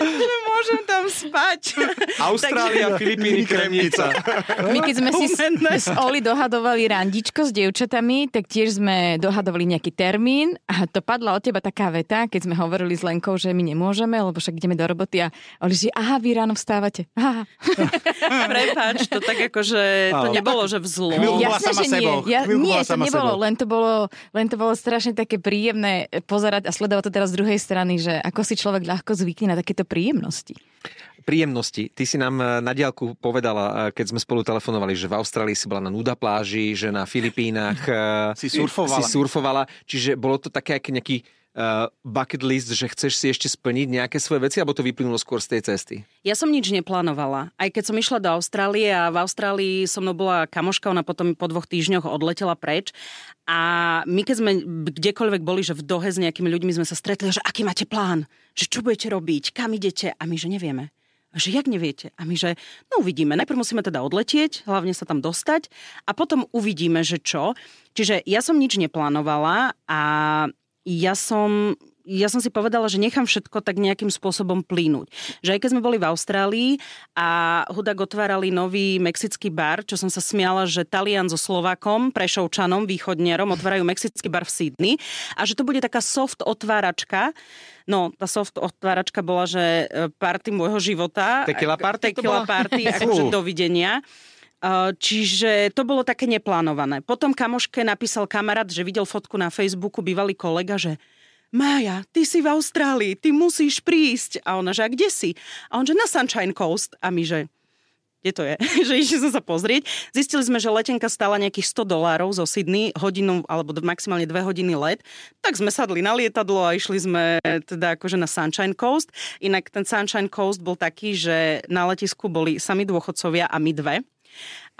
že môžem tam spať. Austrália, Filipíny, Kremnica. My keď sme si s, Oli dohadovali randičko s dievčatami, tak tiež sme dohadovali nejaký termín a to padla od teba taká veta, keď sme hovorili s Lenkou, že my nemôžeme, lebo však ideme do roboty a Oli, že aha, vy ráno vstávate. Aha. (laughs) Prepáč, to tak ako, že to nebolo, že vzlo. Jasné, že nie. Ja, nie, to nebolo, len to bolo, len to bolo strašne také príjemné pozerať a sledovať to teraz z druhej strany, že ako si človek ľahko zvykne na takéto príjemnosti. príjemnosti. Ty si nám eh, na diálku povedala, eh, keď sme spolu telefonovali, že v Austrálii si bola na nuda pláži, že na Filipínach eh, Si surfovala. si surfovala. Čiže bolo to také ako nejaký bucket list, že chceš si ešte splniť nejaké svoje veci, alebo to vyplynulo skôr z tej cesty? Ja som nič neplánovala. Aj keď som išla do Austrálie a v Austrálii so mnou bola kamoška, ona potom po dvoch týždňoch odletela preč. A my keď sme kdekoľvek boli, že v dohe s nejakými ľuďmi sme sa stretli, že aký máte plán, že čo budete robiť, kam idete a my, že nevieme. Že jak neviete? A my, že no uvidíme. Najprv musíme teda odletieť, hlavne sa tam dostať a potom uvidíme, že čo. Čiže ja som nič neplánovala a ja som ja som si povedala, že nechám všetko tak nejakým spôsobom plínuť. Že aj keď sme boli v Austrálii a hudák otvárali nový mexický bar, čo som sa smiala, že Talian so Slovakom, Prešovčanom, východnierom otvárajú mexický bar v Sydney a že to bude taká soft otváračka, No, tá soft otváračka bola, že e, party môjho života. Tequila party Tequila party, (laughs) akože dovidenia. Čiže to bolo také neplánované. Potom kamoške napísal kamarát, že videl fotku na Facebooku, bývalý kolega, že Mája, ty si v Austrálii, ty musíš prísť. A ona, že a kde si? A on, že na Sunshine Coast. A my, že kde to je, (laughs) že išli sme sa pozrieť. Zistili sme, že letenka stála nejakých 100 dolárov zo Sydney, hodinu alebo maximálne dve hodiny let. Tak sme sadli na lietadlo a išli sme teda akože na Sunshine Coast. Inak ten Sunshine Coast bol taký, že na letisku boli sami dôchodcovia a my dve.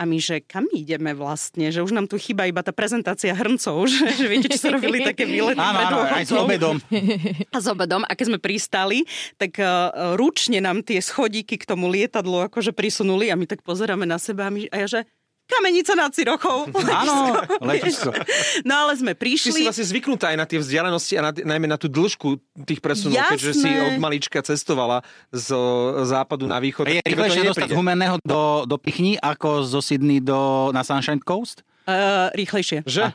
A my, že kam ideme vlastne? Že už nám tu chýba iba tá prezentácia hrncov, (laughs) že, že viete, čo sa robili také výlety Áno, áno, aj s obedom. (laughs) A s obedom. A keď sme pristali, tak uh, ručne nám tie schodíky k tomu lietadlu akože prisunuli a my tak pozeráme na seba a, my, a ja, že Kamenica nad Cirochou. (laughs) Áno, letisko. No ale sme prišli. Ty si vlastne zvyknutá aj na tie vzdialenosti a na, najmä na tú dĺžku tých presunov, Jasné. keďže si od malička cestovala z západu na východ. Je rýchlejšie dostať z Humenného do, do Pichni ako zo Sydney do, na Sunshine Coast? Uh, rýchlejšie. Že?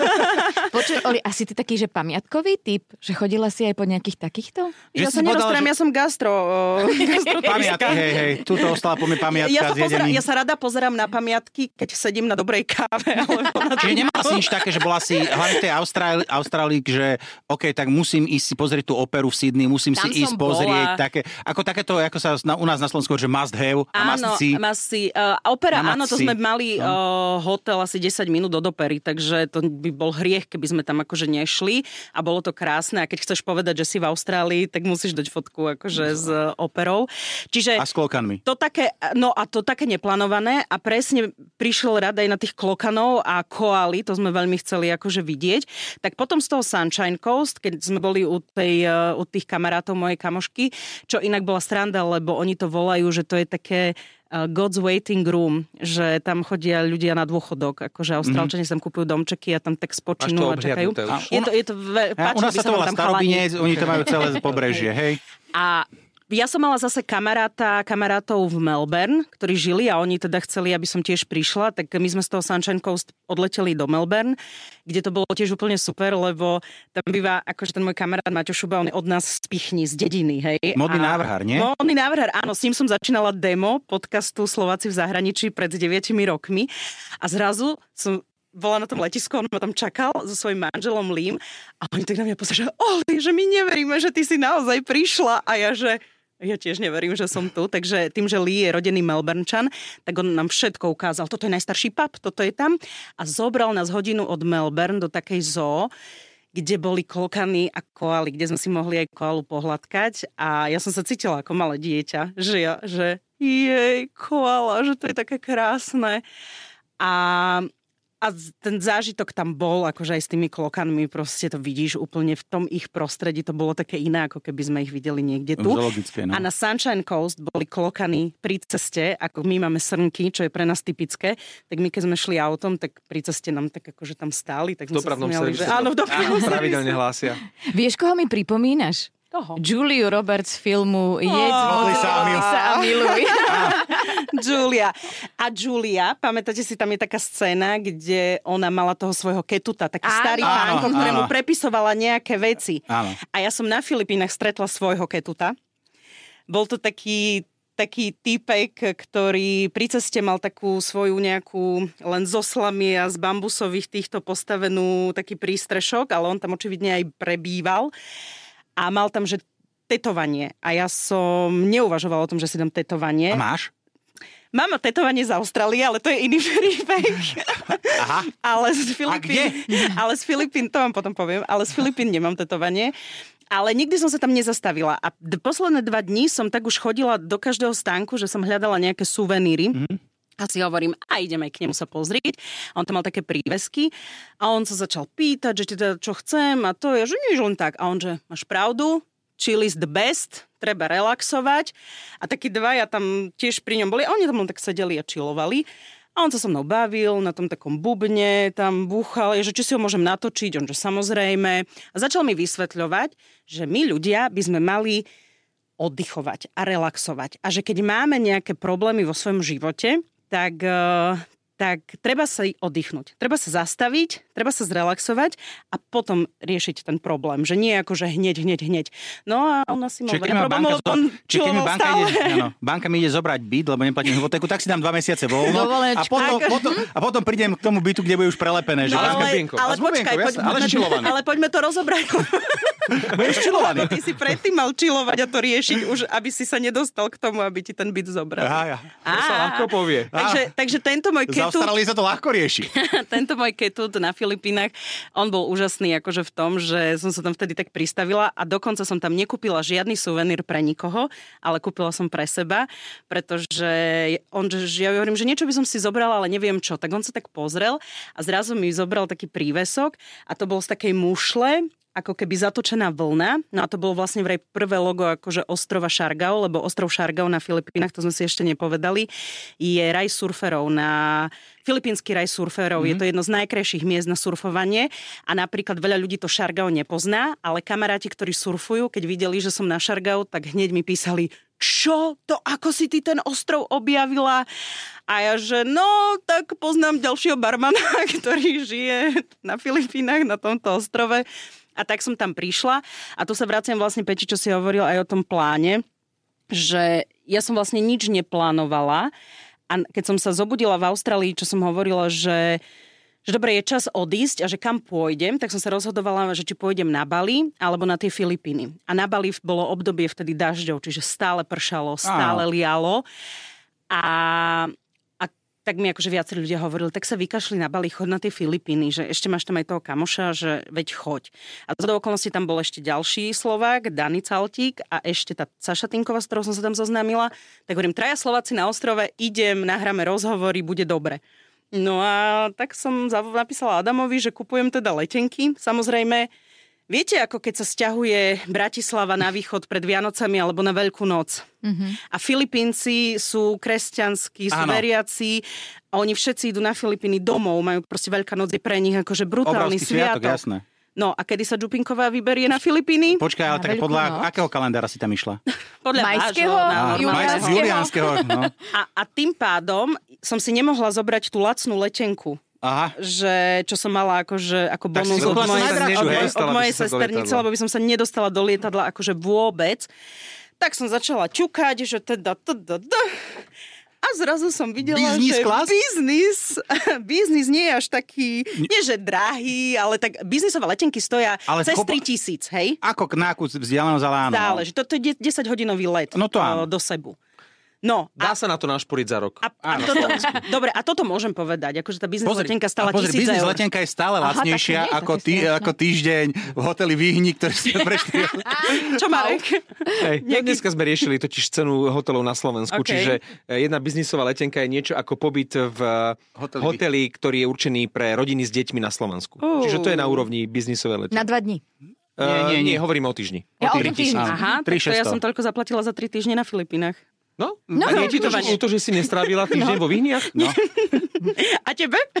(laughs) Počuj, Oli, asi ty taký, že pamiatkový typ? Že chodila si aj po nejakých takýchto? Že ja sa neroztrám, že... ja som gastro. (laughs) gastro Pamiatky, hej, hej, tuto ostala po mi pamiatka ja sa, pozera, ja sa rada pozerám na pamiatky, keď sedím na dobrej káve. Na Čiže nemala si nič také, že bola si hlavne v tej Austrálii, Austrálii, že OK, tak musím ísť si pozrieť tú operu v Sydney, musím Tam si ísť bola. pozrieť také, ako takéto, ako sa na, u nás na Slovensku, že must have a áno, must see. Must see. Uh, opera, áno, to sme mali uh, hotel asi 10 minút do dopery, takže to by bol hriech, keby sme tam akože nešli a bolo to krásne a keď chceš povedať, že si v Austrálii, tak musíš dať fotku akože s operou. Čiže a s klokanmi. To také, no a to také neplánované a presne prišiel rad aj na tých klokanov a koaly, to sme veľmi chceli akože vidieť. Tak potom z toho Sunshine Coast, keď sme boli u, tej, u tých kamarátov mojej kamošky, čo inak bola stranda, lebo oni to volajú, že to je také God's Waiting Room, že tam chodia ľudia na dôchodok, akože Austrálčania mm-hmm. tam kupujú domčeky a tam tak spočinú a čakajú. A je to, je to ve, ja, u nás sa to volá starobinec, oni to majú celé (laughs) pobrežie, hej. A ja som mala zase kamaráta, kamarátov v Melbourne, ktorí žili a oni teda chceli, aby som tiež prišla, tak my sme z toho Sunshine Coast odleteli do Melbourne, kde to bolo tiež úplne super, lebo tam býva, akože ten môj kamarát Maťo Šuba, on je od nás z Pichni, z dediny, hej. Modný a... návrhár, nie? Modný návrhár, áno, s ním som začínala demo podcastu Slováci v zahraničí pred 9 rokmi a zrazu som bola na tom letisku, on ma tam čakal so svojím manželom Lím a oni tak na mňa pozerali, že že my neveríme, že ty si naozaj prišla a ja, že ja tiež neverím, že som tu. Takže tým, že Lee je rodený Melbournečan, tak on nám všetko ukázal. Toto je najstarší pub, toto je tam. A zobral nás hodinu od Melbourne do takej zoo, kde boli kolkany a koaly, kde sme si mohli aj koalu pohľadkať. A ja som sa cítila ako malé dieťa, že ja, že jej, koala, že to je také krásne. A a ten zážitok tam bol, akože aj s tými klokanmi, proste to vidíš úplne v tom ich prostredí, to bolo také iné, ako keby sme ich videli niekde tu. Zoologické, no. A na Sunshine Coast boli klokany pri ceste, ako my máme srnky, čo je pre nás typické, tak my keď sme šli autom, tak pri ceste nám tak akože tam stáli, tak sme sa smiali, že áno, v dopravnom (laughs) pravidelne hlásia. Vieš, koho mi pripomínaš? Koho? Juliu Roberts z filmu Jedz, oh, sa a miluj. (laughs) Julia. A Julia, pamätáte si, tam je taká scéna, kde ona mala toho svojho ketuta, taký áno. starý pánko, ktorému prepisovala nejaké veci. Áno. A ja som na Filipínach stretla svojho ketuta. Bol to taký taký týpek, ktorý pri ceste mal takú svoju nejakú len zo slamy a z bambusových týchto postavenú taký prístrešok, ale on tam očividne aj prebýval a mal tam, že tetovanie. A ja som neuvažovala o tom, že si dám tetovanie. A máš? Mám tetovanie z Austrálie, ale to je iný príbeh. (laughs) Aha. ale z Filipín, ale z Filipín, to vám potom poviem, ale z Filipín nemám tetovanie. Ale nikdy som sa tam nezastavila. A d- posledné dva dní som tak už chodila do každého stánku, že som hľadala nejaké suveníry. Mm-hmm. A si hovorím, a ideme k nemu sa pozrieť. A on tam mal také prívesky. A on sa začal pýtať, že teda čo chcem a to je, že nič len tak. A on že, máš pravdu, chill is the best, treba relaxovať. A takí dvaja tam tiež pri ňom boli a oni tam len tak sedeli a chillovali. A on sa so mnou bavil na tom takom bubne, tam búchal, že či si ho môžem natočiť, on že samozrejme. A začal mi vysvetľovať, že my ľudia by sme mali oddychovať a relaxovať. A že keď máme nejaké problémy vo svojom živote, tak, eh, tak treba sa oddychnúť. Treba sa zastaviť, treba sa zrelaxovať a potom riešiť ten problém. Že nie ako, že hneď, hneď, hneď. No a on asi mal veľa problémov, banka, lebo on keď mi banka, stále. ide, áno, banka mi ide zobrať byt, lebo neplatím hypotéku, tak si dám dva mesiace voľno a potom, Tak. potom, a potom prídem k tomu bytu, kde bude už prelepené. Že No, Ale ale, ale počkaj, poďme, ale čilovaný. ale poďme to rozobrať. (laughs) Budeš čilovaný. Ty si predtým mal čilovať a to riešiť už, aby si sa nedostal k tomu, aby ti ten byt zobral. Aha, ja. To sa Á. ľahko povie. Takže, takže tento môj Ketút, Austrálie sa to ľahko rieši. (laughs) tento môj ketút na Filipínach, on bol úžasný akože v tom, že som sa tam vtedy tak pristavila a dokonca som tam nekúpila žiadny suvenír pre nikoho, ale kúpila som pre seba, pretože on, že ja hovorím, že niečo by som si zobrala, ale neviem čo. Tak on sa tak pozrel a zrazu mi zobral taký prívesok a to bol z takej mušle, ako keby zatočená vlna. No a to bolo vlastne vraj prvé logo akože ostrova Šargao, lebo ostrov Šargao na Filipínach, to sme si ešte nepovedali, je raj surferov na Filipínsky raj surferov. Mm-hmm. Je to jedno z najkrajších miest na surfovanie a napríklad veľa ľudí to Šargao nepozná, ale kamaráti, ktorí surfujú, keď videli, že som na Šargao, tak hneď mi písali, čo to, ako si ty ten ostrov objavila? A ja, že no, tak poznám ďalšieho barmana, (laughs) ktorý žije na Filipínach, na tomto ostrove. A tak som tam prišla a tu sa vraciam vlastne Peči, čo si hovoril aj o tom pláne, že ja som vlastne nič neplánovala a keď som sa zobudila v Austrálii, čo som hovorila, že že dobre, je čas odísť a že kam pôjdem, tak som sa rozhodovala, že či pôjdem na Bali alebo na tie Filipíny. A na Bali bolo obdobie vtedy dažďov, čiže stále pršalo, stále lialo. A, a tak mi akože viacerí ľudia hovorili, tak sa vykašli na Bali, chod na tie Filipíny, že ešte máš tam aj toho kamoša, že veď choď. A z okolností tam bol ešte ďalší Slovák, Dani Caltík a ešte tá Saša Tinková, s ktorou som sa tam zoznámila. Tak hovorím, traja Slováci na ostrove, idem, nahráme rozhovory, bude dobre. No a tak som napísala Adamovi, že kupujem teda letenky. Samozrejme, viete, ako keď sa stiahuje Bratislava na východ pred Vianocami alebo na Veľkú noc. Mm-hmm. A Filipínci sú kresťanskí, sú veriaci a oni všetci idú na Filipíny domov, majú proste Veľká noc je pre nich akože brutálny Obrovský sviatok, sviatok. jasné. No a kedy sa Dupinková vyberie na Filipíny? Počkaj, ale tak podľa noc? akého kalendára si tam išla? (laughs) Podľa Majského? vášho, maj- Juliánskeho. No. A, a tým pádom som si nemohla zobrať tú lacnú letenku. Aha. že čo som mala akože, ako Tak bonus od mojej, najdrahšiu, od, od by mojej sa sesternice, lebo by som sa nedostala do lietadla akože vôbec. Tak som začala ťukať, že teda... teda, teda. A zrazu som videla, Business že class? biznis, (laughs) biznis nie je až taký, nie že drahý, ale tak biznisové letenky stoja Ale cez kopa- 3 tisíc, hej? Ako k náku vzdialenosť, ale áno. Stále, že toto je 10-hodinový let No to o, áno. do Sebu. No, Dá sa na to našporiť za rok. a, a toto, dobre, a toto môžem povedať, akože tá biznis letenka a stala pozri, tisíc biznis eur. letenka je stále Aha, lacnejšia nie ako, tý, strašné. ako týždeň v hoteli Výhni, ktorý sme (laughs) prešli. Čo, Marek? Hej, no dneska sme riešili totiž cenu hotelov na Slovensku, OK. čiže e, jedna biznisová letenka je niečo ako pobyt v Hoteli. hoteli, ktorý je určený pre rodiny s deťmi na Slovensku. Ó. Čiže to je na úrovni biznisovej letenky. Na dva dní. E, Nie, nie, nie. nie, hovorím o týždni. Ja o týždni. Aha, tak to ja 3600. som toľko zaplatila za 3 týždne na Filipínach. No, No, a nie ti to ubytovanie. ľúto, že si nestrávila týždeň vo Vyhniach? No. (laughs) A tebe? (laughs)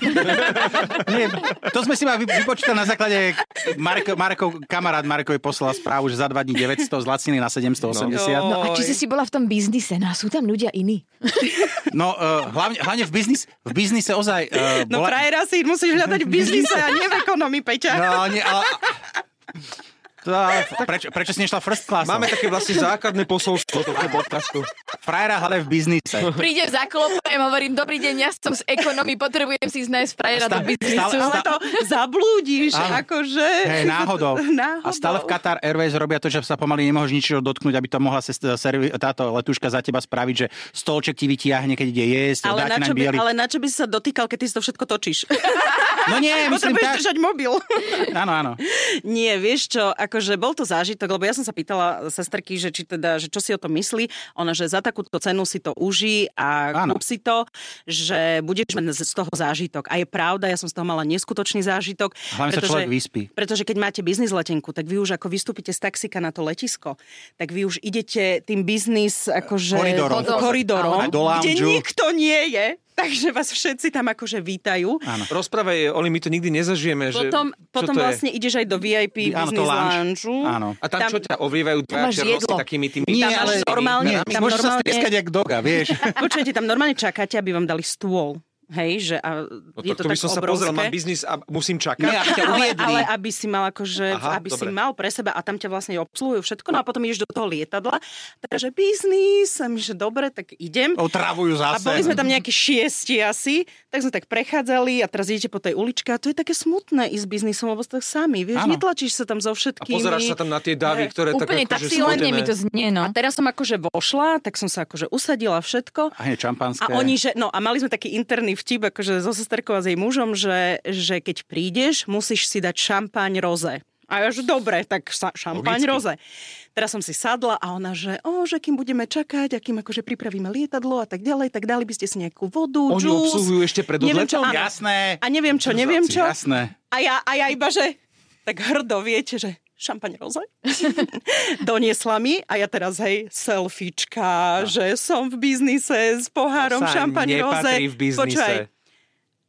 Nie, to sme si ma vy- vypočítali na základe Marko, Marekov, kamarát Marekovi poslal správu, že za dva dní 900 zlacnili na 780. No. No a či si si bola v tom biznise? No a sú tam ľudia iní. (laughs) No, uh, hlavne, hlavne v, biznis, v biznise ozaj... Uh, No frajera si musíš hľadať v biznise a nie v ekonomii, Peťa. No, nie, ale... To, ale prečo, prečo si nešla first class? Máme také vlastne základné posolstvo tohto podcastu. Frajera, ale v biznise. Prídem za klopujem, hovorím, dobrý deň, ja som z ekonomii, potrebujem si nájsť frajera do Stále- biznisu. stále- Ale to zablúdiš, Áno. akože... Hej, náhodou. náhodou. (laughs) A stále v Qatar Airways robia to, že sa pomaly nemôžeš ničoho dotknúť, aby to mohla se, servi, táto letuška za teba spraviť, že stolček ti vytiahne, keď ide jesť, Ale na, čo by, ale na čo by si sa dotýkal, keď ty si to všetko točíš? No nie, (laughs) myslím Potrebuješ tak. držať mobil. Áno, áno. Nie, vieš čo, akože bol to zážitok, lebo ja som sa pýtala sesterky, že, či teda, že čo si o tom myslí. Ona, že za takúto cenu si to uží a kúp si to, že budeš mať z toho zážitok. A je pravda, ja som z toho mala neskutočný zážitok. Hlavne sa človek vyspí. Pretože keď máte biznis letenku, tak vy už ako vystúpite z taxika na to letisko, tak vy už idete tým biznis akože... Koridorom. koridorom do kde nikto nie je. Takže vás všetci tam akože vítajú. Áno. Rozprávaj, Oli, my to nikdy nezažijeme. Potom, že, potom to je? vlastne ideš aj do VIP Áno, business lounge. Áno. A tam, čo ťa ovrievajú máš dvaja černosti takými tými... Nie, Tam ale normálne- nie, tam môžeš sa normálne- strieskať jak doga, vieš. (laughs) Počujete, tam normálne čakáte, aby vám dali stôl. Hej, že a No, je to, to, to by tak som sa obrovské. pozrel, mám biznis a musím čakať. Nie, aby ťa ale, ale aby si mal akože, Aha, aby si dobre. mal pre seba a tam ťa vlastne obsluhujú všetko, no a potom ideš do toho lietadla, takže biznis, a my, že dobre, tak idem. Otravujú A zase. boli sme tam nejakí šiesti asi, tak sme tak prechádzali a teraz idete po tej uličke a to je také smutné ísť s biznisom, lebo ste tak sami, vieš, Áno. netlačíš sa tam so A všetkými. pozeráš sa tam na tie davy, ktoré Úplne tak tak akože silne smutné. mi to znie, no. A teraz som akože vošla, tak som sa akože usadila všetko. A čampanské. A oni, že, no a mali sme taký interný vtip, akože so sesterkou a s jej mužom, že, že keď prídeš, musíš si dať šampaň roze. A ja, že dobre, tak sa, šampaň Logicky. roze. Teraz som si sadla a ona, že o, že kým budeme čakať, a kým akože pripravíme lietadlo a tak ďalej, tak dali by ste si nejakú vodu, Oni džús. obsluhujú ešte pred odletom? Jasné. A neviem čo, neviem čo. Jasné. A ja, a ja iba, že tak hrdo, viete, že šampaň roze. (laughs) Doniesla mi a ja teraz, hej, selfiečka, že som v biznise s pohárom To šampaň nepatrí v biznise. Počúvaj.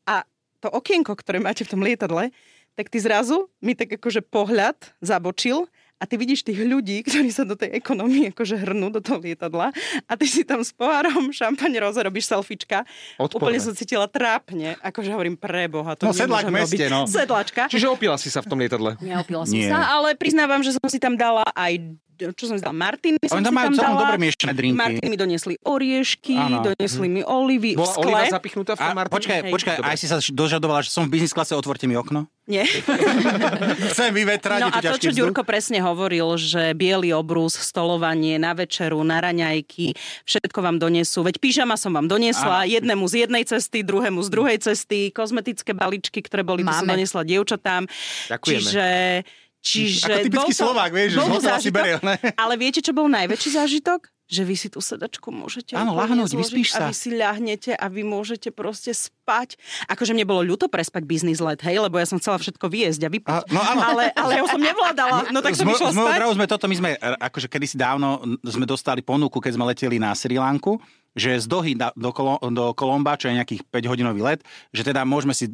A to okienko, ktoré máte v tom lietadle, tak ty zrazu mi tak akože pohľad zabočil a ty vidíš tých ľudí, ktorí sa do tej ekonomie akože hrnú do toho lietadla a ty si tam s pohárom šampaň roze robíš selfiečka. Odpore. Úplne som cítila trápne. Akože hovorím, preboha, to No, sedlák v meste, robiť. no. Sedlačka. Čiže opila si sa v tom lietadle. Neopila som Nie. sa, ale priznávam, že som si tam dala aj čo som si dala, Martiny som Oni tam si majú tam celkom dala. dobre miešané drinky. Martiny mi doniesli oriešky, Áno. doniesli mi olivy v Bola skle. oliva zapichnutá v tom A Martine? počkaj, Hej. počkaj, Dobre. aj si sa dožadovala, že som v biznis klase, otvorte mi okno. Nie. (laughs) Chcem vyvetrať, No a to, čo vzduch. Ďurko presne hovoril, že biely obrus, stolovanie na večeru, na raňajky, všetko vám donesú. Veď pyžama som vám doniesla, jednému z jednej cesty, druhému z druhej cesty, kozmetické balíčky, ktoré boli, to som Máme. doniesla dievčatám. Ďakujeme. Čiže Čiže Ako typický to, Slovák, vieš, že zlotila si zážitok, berie, ne? Ale viete, čo bol najväčší zážitok? Že vy si tú sedačku môžete Áno, lahnúť, vyspíš A sa. vy si ľahnete a vy môžete proste spať. Akože mne bolo ľúto prespať biznis let, hej, lebo ja som chcela všetko vyjesť a vypiť. A- no áno. ale, ale ja už som nevládala, no tak som išla spať. sme toto, my sme, e, akože kedysi dávno sme dostali ponuku, keď sme leteli na Sri Lanku, že z Dohy do, do Kolomba, čo je nejakých 5-hodinový let, že teda môžeme si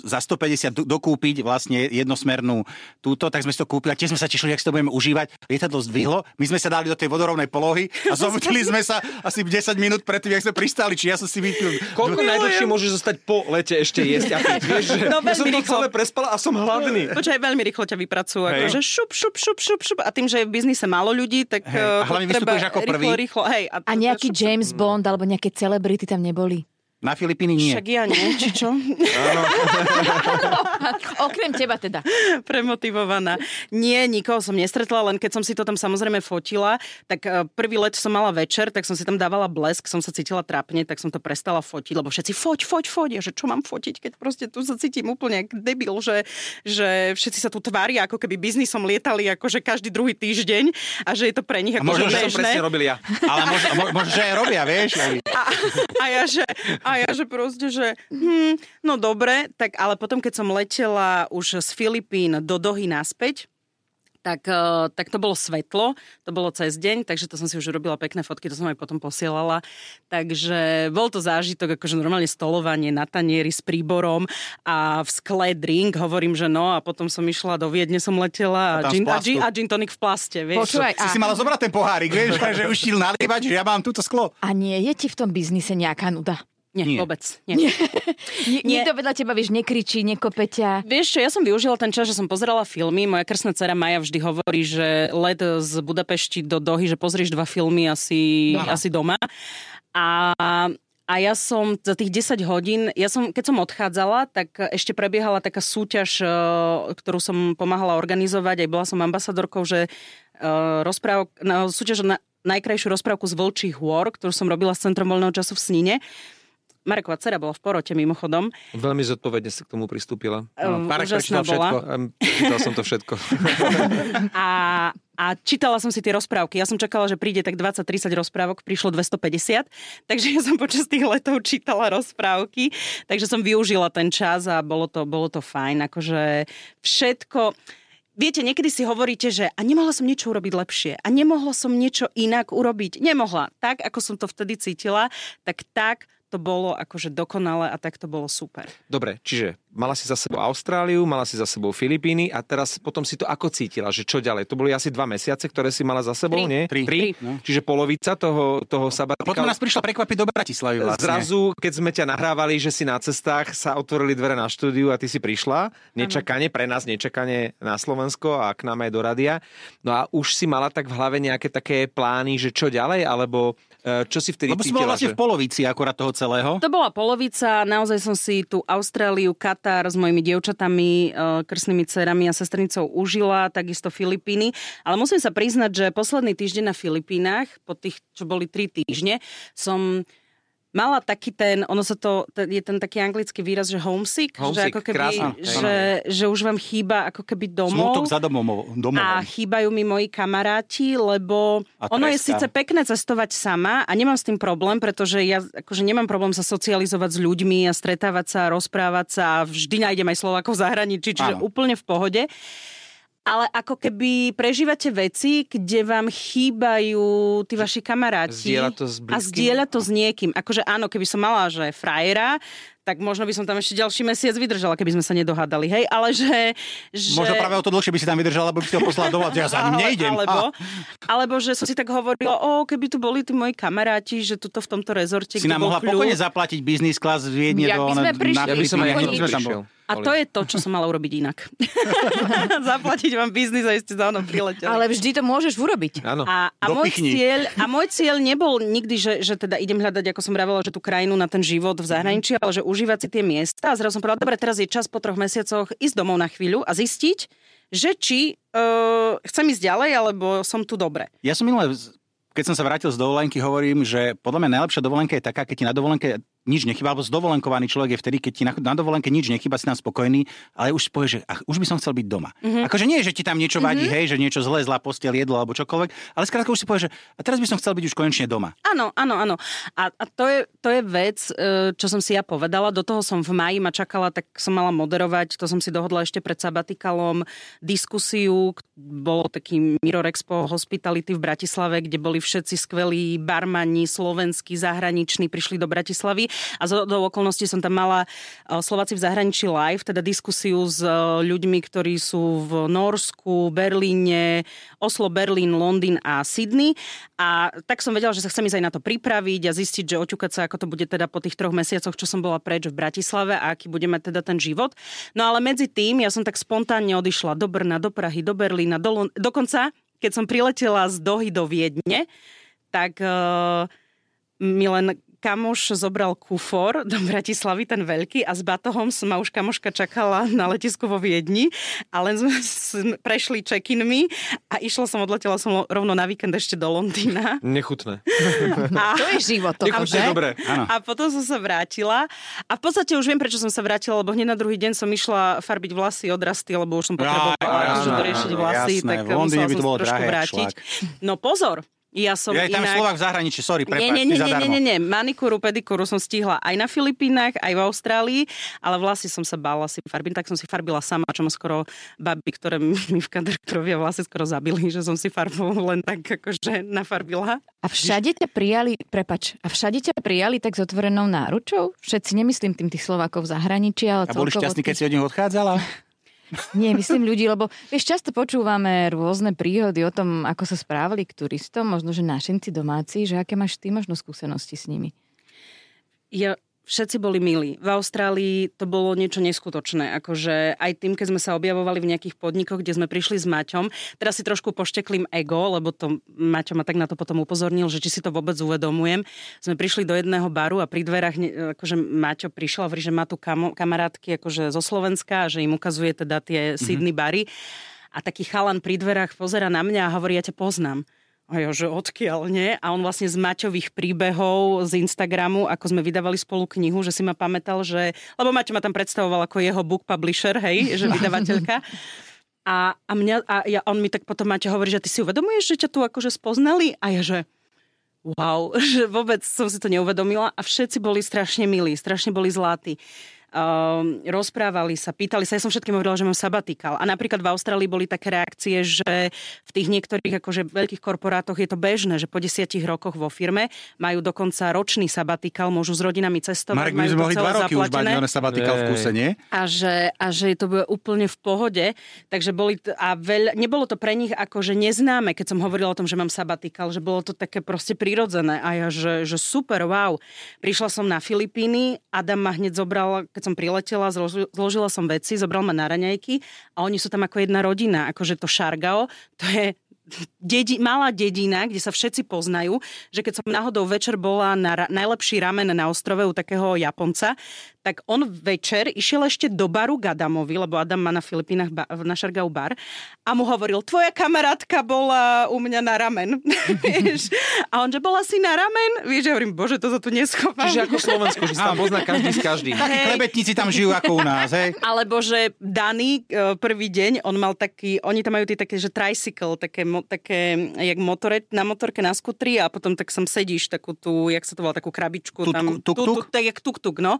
za 150 do- dokúpiť vlastne jednosmernú túto, tak sme si to kúpili a tiež sme sa tešili, jak si to budeme užívať. Lietadlo zdvihlo, my sme sa dali do tej vodorovnej polohy a (laughs) zobudili sme sa asi 10 minút predtým, jak sme pristali, či ja som si vypil. (laughs) Koľko najdlhšie môžeš zostať po lete ešte jesť a piť? (laughs) Vieš, že No, ja som to rýchlo. celé prespala a som hladný. Počkaj, veľmi rýchlo ťa vypracujú. Akože šup, šup, šup, šup, šup. A tým, že je v biznise málo ľudí, tak Hej, eh, a hlavne treba vystupuješ ako prvý. Rýchlo, rýchlo. Hej, A nejaký šup, šup. James Bond alebo nejaké celebrity tam neboli. Na Filipíny nie. Však ja nie, či čo? (laughs) Okrem teba teda. Premotivovaná. Nie, nikoho som nestretla, len keď som si to tam samozrejme fotila, tak eh, prvý let som mala večer, tak som si tam dávala blesk, som sa cítila trápne, tak som to prestala fotiť, lebo všetci foť, foť, foť. Ja, že čo mám fotiť, keď proste tu sa cítim úplne jak debil, že, že všetci sa tu tvária, ako keby biznisom lietali akože každý druhý týždeň a že je to pre nich ako možno, Možno, že som bežné. presne robil ja. Ale možno, mo- možno, že robia, vieš. A, a, ja, že, a ja, že proste, že hm, no dobre, tak ale potom, keď som letela už z Filipín do Dohy naspäť, tak, eh, tak to bolo svetlo, to bolo cez deň, takže to som si už robila pekné fotky, to som aj potom posielala. Takže bol to zážitok, akože normálne stolovanie na tanieri s príborom a v skle drink, hovorím, že no a potom som išla do Viedne, som letela A a, gin, a, gin, a gin tonic v plaste, vieš. Počúvaj, Si a, si mala zobrať ten pohárik, vieš, (laughs) že už ti nalievať, že ja mám túto sklo. a nie je ti v tom biznise nejaká nuda? Nie, Nie. vôbec. Nie. Nie, Nikto vedľa teba, vieš, nekričí, nekope ťa. Vieš čo, ja som využila ten čas, že som pozerala filmy. Moja krstná dcera Maja vždy hovorí, že let z Budapešti do Dohy, že pozrieš dva filmy asi. Asi doma. A, a ja som za tých 10 hodín, ja som, keď som odchádzala, tak ešte prebiehala taká súťaž, eh, ktorú som pomáhala organizovať, aj bola som ambasadorkou, že eh, rozprávok, na, súťaž na najkrajšiu rozprávku z Vlčích hôr, ktorú som robila s Centrom voľného času v Snine. Mareková dcera bola v porote mimochodom. Veľmi zodpovedne sa k tomu pristúpila. Eh, Marek prečítal všetko. bola. Čítal som to všetko. (laughs) A, a čítala som si tie rozprávky. Ja som čakala, že príde tak 20-30 rozprávok, prišlo 250, takže ja som počas tých letov čítala rozprávky, takže som využila ten čas a bolo to, bolo to fajn. Akože všetko... Viete, niekedy si hovoríte, že a nemohla som niečo urobiť lepšie a nemohla som niečo inak urobiť. Nemohla. Tak, ako som to vtedy cítila, tak tak to bolo akože dokonale a tak to bolo super. Dobre, čiže mala si za sebou Austráliu, mala si za sebou Filipíny a teraz potom si to ako cítila, že čo ďalej? To boli asi dva mesiace, ktoré si mala za sebou, Tri. nie? Tri. Tri? No. Čiže polovica toho, toho sabatika. Potom nás prišla prekvapiť do Bratislavy vlastne. Zrazu, keď sme ťa nahrávali, že si na cestách, sa otvorili dvere na štúdiu a ty si prišla. Nečakane, pre nás nečakane na Slovensko a k nám aj do radia. No a už si mala tak v hlave nejaké také plány, že čo ďalej, alebo e, čo si vtedy Lebo si bola cítila? vlastne že... v polovici akurát toho celého. To bola polovica, naozaj som si tú Austráliu, Katar s mojimi dievčatami, e, krstnými dcerami a sestrnicou užila, takisto Filipíny. Ale musím sa priznať, že posledný týždeň na Filipínach, po tých, čo boli tri týždne, som mala taký ten, ono sa to, je ten taký anglický výraz, že homesick, Homesick, že ako keby, krásne, hej. že, že už vám chýba ako keby domov. Smutok za domov. domovom. A chýbajú mi moji kamaráti, lebo ono je síce pekné cestovať sama a nemám s tým problém, pretože ja akože nemám problém sa socializovať s ľuďmi a stretávať sa, a rozprávať sa a vždy nájdem aj Slovákov v zahraničí, čiže Áno. úplne v pohode. Ale ako keby prežívate veci, kde vám chýbajú tí vaši kamaráti. Zdieľať to s A zdieľať to s niekým. Akože áno, keby som mala, že frajera, tak možno by som tam ešte ďalší mesiac vydržala, keby sme sa nedohádali, hej? Ale že... že... Možno práve o to dlhšie by si tam vydržala, lebo by si ho poslala doma. Ja sa Ale- nejdem. Alebo, alebo že som si tak hovorila, o, keby tu boli tí moji kamaráti, že tuto v tomto rezorte, si nám mohla kľud. pokojne zaplatiť biznis class z Viedne do... by sme na- prišli? na Ja by som aj sme tam bol. A to je to, čo som mala urobiť inak. (laughs) Zaplatiť vám biznis a ste za mnou prileteli. Ale vždy to môžeš urobiť. Áno. A, a, môj cieľ, a môj cieľ nebol nikdy, že, že teda idem hľadať, ako som vravela, že tú krajinu na ten život v zahraničí, ale že užívať si tie miesta. A zrazu som povedala, dobre, teraz je čas po troch mesiacoch ísť domov na chvíľu a zistiť, že či uh, chcem ísť ďalej, alebo som tu dobre. Ja som minule, keď som sa vrátil z dovolenky, hovorím, že podľa mňa najlepšia dovolenka je taká, keď ti na dovolenke nič nechýba, alebo zdovolenkovaný človek je vtedy, keď ti na, na dovolenke nič nechýba, si tam spokojný, ale už si povie, že ach, už by som chcel byť doma. Mm-hmm. Akože nie, že ti tam niečo vadí, mm-hmm. hej, že niečo zlé, zlá postel, jedlo alebo čokoľvek, ale skrátka už si povie, že a teraz by som chcel byť už konečne doma. Áno, áno, áno. A, a to, je, to je vec, e, čo som si ja povedala. Do toho som v maji ma čakala, tak som mala moderovať, to som si dohodla ešte pred sabatikalom, diskusiu, bolo taký Mirror Expo Hospitality v Bratislave, kde boli všetci skvelí barmani, slovenskí, zahraniční, prišli do Bratislavy a zo do okolností som tam mala e, Slováci v zahraničí live, teda diskusiu s e, ľuďmi, ktorí sú v Norsku, Berlíne, Oslo, Berlín, Londýn a Sydney. A tak som vedela, že sa chcem ísť aj na to pripraviť a zistiť, že oťukať sa, ako to bude teda po tých troch mesiacoch, čo som bola preč v Bratislave a aký bude mať teda ten život. No ale medzi tým ja som tak spontánne odišla do Brna, do Prahy, do Berlína, do Lon- dokonca keď som priletela z Dohy do Viedne, tak uh, mi len kamoš zobral kufor do Bratislavy, ten veľký, a s batohom ma už kamoška čakala na letisku vo Viedni a len sme prešli check-inmi a išla som, odletela som rovno na víkend ešte do Londýna. Nechutné. A, To je život. To Nechutné, dobre. Áno. a potom som sa vrátila a v podstate už viem, prečo som sa vrátila, lebo hneď na druhý deň som išla farbiť vlasy, odrasty, lebo už som potrebovala doriešiť áno, vlasy, jasné. tak V Londýne musela by to som bolo sa trošku drahé, vrátiť. šlak. No pozor, ja som Ja je tam inak... Slovak v zahraničí, sorry, prepáč, nie, nie, nie, nie, nie, nie, manikúru, pedikúru som stihla aj na Filipínach, aj v Austrálii, ale vlasy som sa bála si farbiť, tak som si farbila sama, čo ma skoro baby, ktoré mi (laughs) v kadrkrovia vlasy skoro zabili, že som si farbu len tak akože nafarbila. A všade ťa prijali, prepač, a všade ťa prijali tak s otvorenou náručou? Všetci, nemyslím tým tých Slovákov v zahraničí, ale A boli šťastní, keď tých- si od nich odchádzala? (laughs) Nie, myslím ľudí, lebo vieš, často počúvame rôzne príhody o tom, ako sa správali k turistom, možno, že našinci domáci, že aké máš ty možno skúsenosti s nimi? Ja všetci boli milí. V Austrálii to bolo niečo neskutočné. Akože aj tým, keď sme sa objavovali v nejakých podnikoch, kde sme prišli s Maťom, teraz si trošku pošteklím ego, lebo to Maťo ma tak na to potom upozornil, že či si to vôbec uvedomujem. Sme prišli do jedného baru a pri dverách, akože Maťo prišiel a hovorí, že má tu kamo, kamarátky akože zo Slovenska a že im ukazuje teda tie mm-hmm. Sydney bary. A taký chalan pri dverách pozera na mňa a hovorí, ja ťa poznám. A že odkiaľ nie? A on vlastne z Maťových príbehov z Instagramu, ako sme vydávali spolu knihu, že si ma pamätal, že... Lebo Maťo ma tam predstavoval ako jeho book publisher, hej, že (laughs) vydavateľka. A, a, mňa, a ja, on mi tak potom Maťo hovorí, že ty si uvedomuješ, že ťa tu akože spoznali? A ja, že wow, (laughs) že vôbec som si to neuvedomila a všetci boli strašne milí, strašne boli zlatí um, rozprávali sa, pýtali sa. Ja som všetkým hovorila, že mám sabatikál. A napríklad v Austrálii boli také reakcie, že v tých niektorých akože veľkých korporátoch je to bežné, že po desiatich rokoch vo firme majú dokonca ročný sabatikál, môžu s rodinami cestovať. Marek, my sme mohli dva roky zaplatené. už mať sabatikál v kúse, nie? A že, a že to bude úplne v pohode. Takže boli, a veľ, nebolo to pre nich akože neznáme, keď som hovorila o tom, že mám sabatikál, že bolo to také proste prirodzené. A ja, že, že super, wow. Prišla som na Filipíny, Adam ma hneď zobral, keď som priletela, zložila som veci, zobral ma na raňajky a oni sú tam ako jedna rodina, akože to Šargao, to je dedi, malá dedina, kde sa všetci poznajú, že keď som náhodou večer bola na ra, najlepší ramen na ostrove u takého Japonca, tak on večer išiel ešte do baru k Adamovi, lebo Adam má na Filipínach ba, na Šargau bar a mu hovoril, tvoja kamarátka bola u mňa na ramen. (laughs) vieš? A on, že bola si na ramen? Vieš, ja hovorím, bože, to sa tu neschovám. Čiže ako Slovensko, že sa tam pozná každý s každým. Takí klebetníci tam žijú ako u nás, hej? Alebo že Dani e, prvý deň, on mal taký, oni tam majú tie také, že tricycle, také, také jak motore, na motorke na skutri a potom tak sam sedíš takú tú, jak sa to volá, takú krabičku. Tuk, tam, tuk, tuk? Tu, tak jak tuk, tuk, no.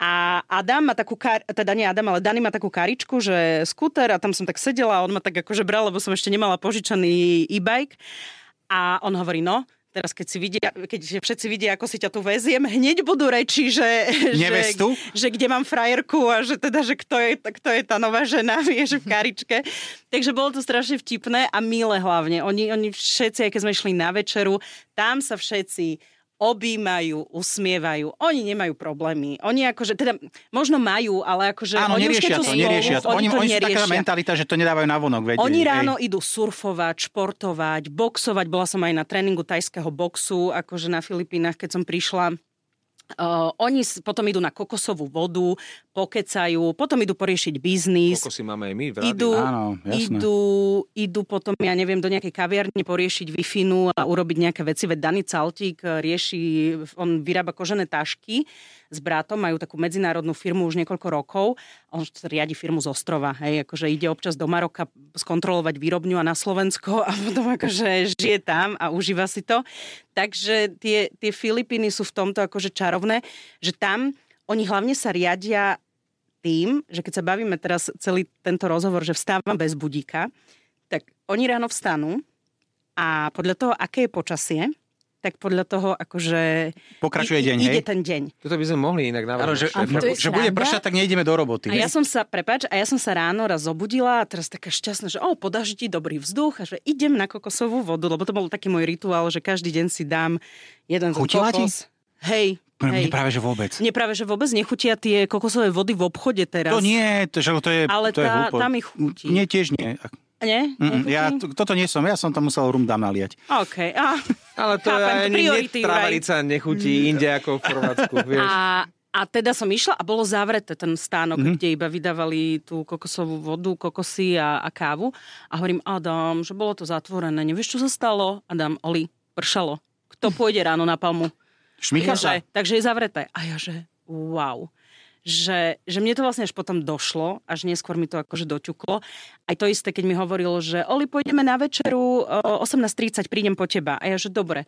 A Adam má takú, kar- teda nie Adam, ale Dani má takú karičku, že skúter a tam som tak sedela a on ma tak akože bral, lebo som ešte nemala požičaný e-bike. A on hovorí, no, teraz keď, si vidia, keď všetci vidia, ako si ťa tu veziem, hneď budú reči, že, (laughs) že, že kde mám frajerku a že teda, že kto je, kto je tá nová žena, (laughs) vieš, v karičke. Takže bolo to strašne vtipné a milé hlavne. Oni, oni všetci, aj keď sme išli na večeru, tam sa všetci objímajú, usmievajú. Oni nemajú problémy. Oni akože, teda možno majú, ale akože... Áno, oni neriešia už, to, neriešia to. Oni, oni, to oni neriešia. sú taká mentalita, že to nedávajú na vonok. Vedie, oni ráno hej. idú surfovať, športovať, boxovať. Bola som aj na tréningu tajského boxu, akože na Filipínach, keď som prišla Uh, oni potom idú na kokosovú vodu, pokecajú, potom idú poriešiť biznis. Kokosy máme aj my v idú, Áno, idú, idú potom, ja neviem, do nejakej kaviarne poriešiť wi a urobiť nejaké veci. Veď Dani Caltík rieši, on vyrába kožené tašky s bratom, majú takú medzinárodnú firmu už niekoľko rokov. On riadi firmu z ostrova, hej, akože ide občas do Maroka skontrolovať výrobňu a na Slovensko (laughs) a potom akože žije tam a užíva si to. Takže tie, tie Filipíny sú v tomto akože čarovné, že tam oni hlavne sa riadia tým, že keď sa bavíme teraz celý tento rozhovor, že vstávam bez budíka, tak oni ráno vstanú a podľa toho, aké je počasie, tak podľa toho akože... Pokračuje deň, ide hej? ten deň. Toto by sme mohli inak navrhnúť. že, je že bude pršať, tak nejdeme do roboty. A ja som sa, prepač, a ja som sa ráno raz zobudila a teraz taká šťastná, že o, podaždí dobrý vzduch a že idem na kokosovú vodu, lebo to bol taký môj rituál, že každý deň si dám jeden Chutila ti? kokos. Hej, Mne hej. práve, že vôbec. Mne práve, že vôbec nechutia tie kokosové vody v obchode teraz. To nie, to, že to je, Ale to je tá- hlúpo. tá mi chutí. Nie, tiež nie. Nie? Mm, ja, t- toto nie som, ja som tam musel rum dám naliať. OK. A, Ale to Chápem, ani priority, netravarica nechutí inde ako v Chorvátsku, (laughs) vieš. a, a teda som išla a bolo zavreté ten stánok, Mhm. mm-hmm. kde iba vydávali tú kokosovú vodu, kokosy a, a kávu. A hovorím, Adam, že bolo to zatvorené. Nevieš, čo sa stalo? Adam, Oli, pršalo. Kto pôjde ráno na palmu? Šmicha Ja, sa. že, takže je zavreté. A ja, že wow. Že, že mne to vlastne až potom došlo, až neskôr mi to akože doťuklo. Aj to isté, keď mi hovoril, že Oli, pôjdeme na večeru, o 18.30 prídem po teba. A ja, že dobre.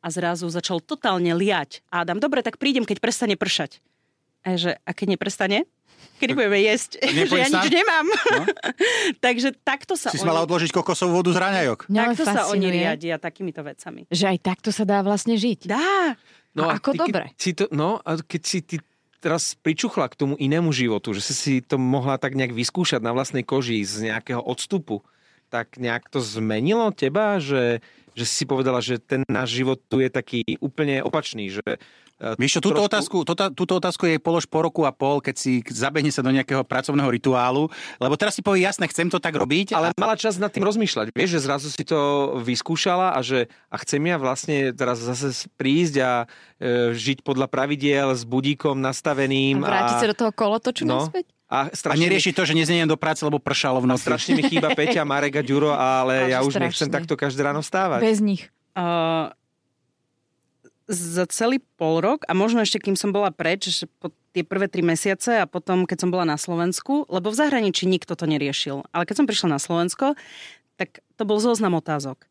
A zrazu začal totálne liať. A Adam, dobre, tak prídem, keď prestane pršať. A ja, že, a keď neprestane? Kedy budeme jesť? (laughs) že ja nič nemám. No. (laughs) Takže takto sa Si oni, mala odložiť kokosovú vodu z raňajok. Len takto sa oni fascinuje, riadia takýmito vecami. Že aj takto sa dá vlastne žiť. Dá. A ako ty, dobre. Si to, no, a keď si ty teraz pričuchla k tomu inému životu, že si si to mohla tak nejak vyskúšať na vlastnej koži z nejakého odstupu, tak nejak to zmenilo teba, že, že si povedala, že ten náš život tu je taký úplne opačný, že e, Vieš čo, túto, trošku- otázku, túto, túto otázku jej polož po roku a pol, keď si zabehne sa do nejakého pracovného rituálu, lebo teraz si povie, jasne, chcem to tak robiť, ale Ale mala čas nad tým rozmýšľať. Vieš, že zrazu si to vyskúšala a že a chcem ja vlastne teraz zase prísť a e, žiť podľa pravidiel s budíkom nastaveným. Vrátiť sa do toho kolotoču no, naspäť? a, a strašne neriešiť to, že nezniem do práce, lebo pršalo v a noci. strašne mi chýba Peťa, Marek a Ďuro, ale (laughs) Ale ja už nechcem strašne. takto každé ráno vstávať. Bez nich. Uh, za celý pol rok a možno ešte kým som bola preč, že po tie prvé tri mesiace a potom, keď som bola na Slovensku, lebo v zahraničí nikto to neriešil. Ale keď som prišla na Slovensko, tak to bol zoznam otázok.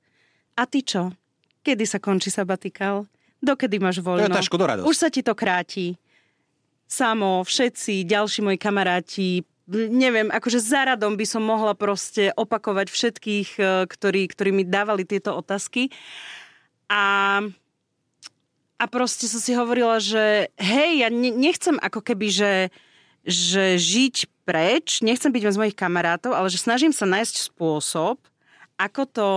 A ty čo? Kedy sa končí sabatikál? Dokedy máš To voľno? je tá. Už sa ti to kráti. Samo, všetci, ďalší moji kamaráti, neviem, akože za radom by som mohla proste opakovať všetkých, eh, ktorí, ktorí mi dávali tieto otázky. A, a proste som si hovorila, že hej, ja ne, nechcem ako keby, že, že žiť preč, nechcem byť z mojich kamarátov, ale že snažím sa nájsť spôsob, ako to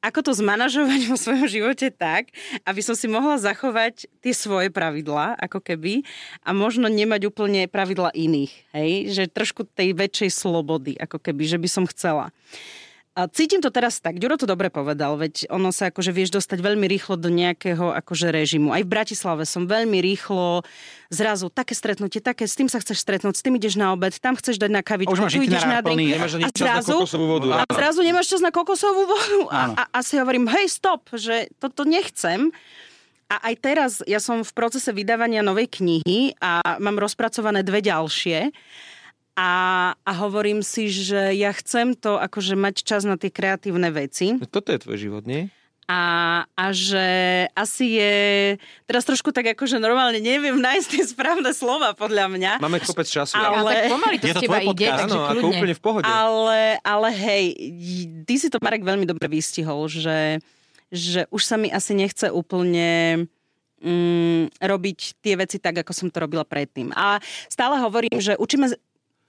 ako to zmanažovať (laughs) vo svojom živote tak, aby som si mohla zachovať tie svoje pravidlá, ako keby, a možno nemať úplne pravidla iných, hej? Že trošku tej väčšej slobody, ako keby, že by som chcela. A cítim to teraz tak, Ďuro to dobre povedal, veď ono sa akože vieš dostať veľmi rýchlo do nejakého akože režimu. Aj v Bratislave som veľmi rýchlo zrazu také stretnutie, také, s tým sa chceš stretnúť, s tým ideš na obed, tam chceš dať na kavičku, tu ideš na drink. Nemáš ani A na zrazu- kokosovú vodu. a zrazu nemáš čas na kokosovú vodu. A, a, a si hovorím, hej, stop, že toto nechcem. A aj teraz ja som v procese vydávania novej knihy a mám rozpracované dve ďalšie. A, a hovorím si, že ja chcem to akože mať čas na tie kreatívne veci. Toto je tvoj život, nie? A, a že asi je... Teraz trošku tak akože normálne neviem nájsť tie správne slova podľa mňa. Máme kopec času. Ale- Ale tak pomaly to Je z to teba tvoj ide, podcast? takže Áno, ako úplne v pohode. Ale, ale hej, ty si to Marek veľmi dobre vystihol, že, že už sa mi asi nechce úplne mm, robiť tie veci tak, ako som to robila predtým. A stále hovorím, že učíme...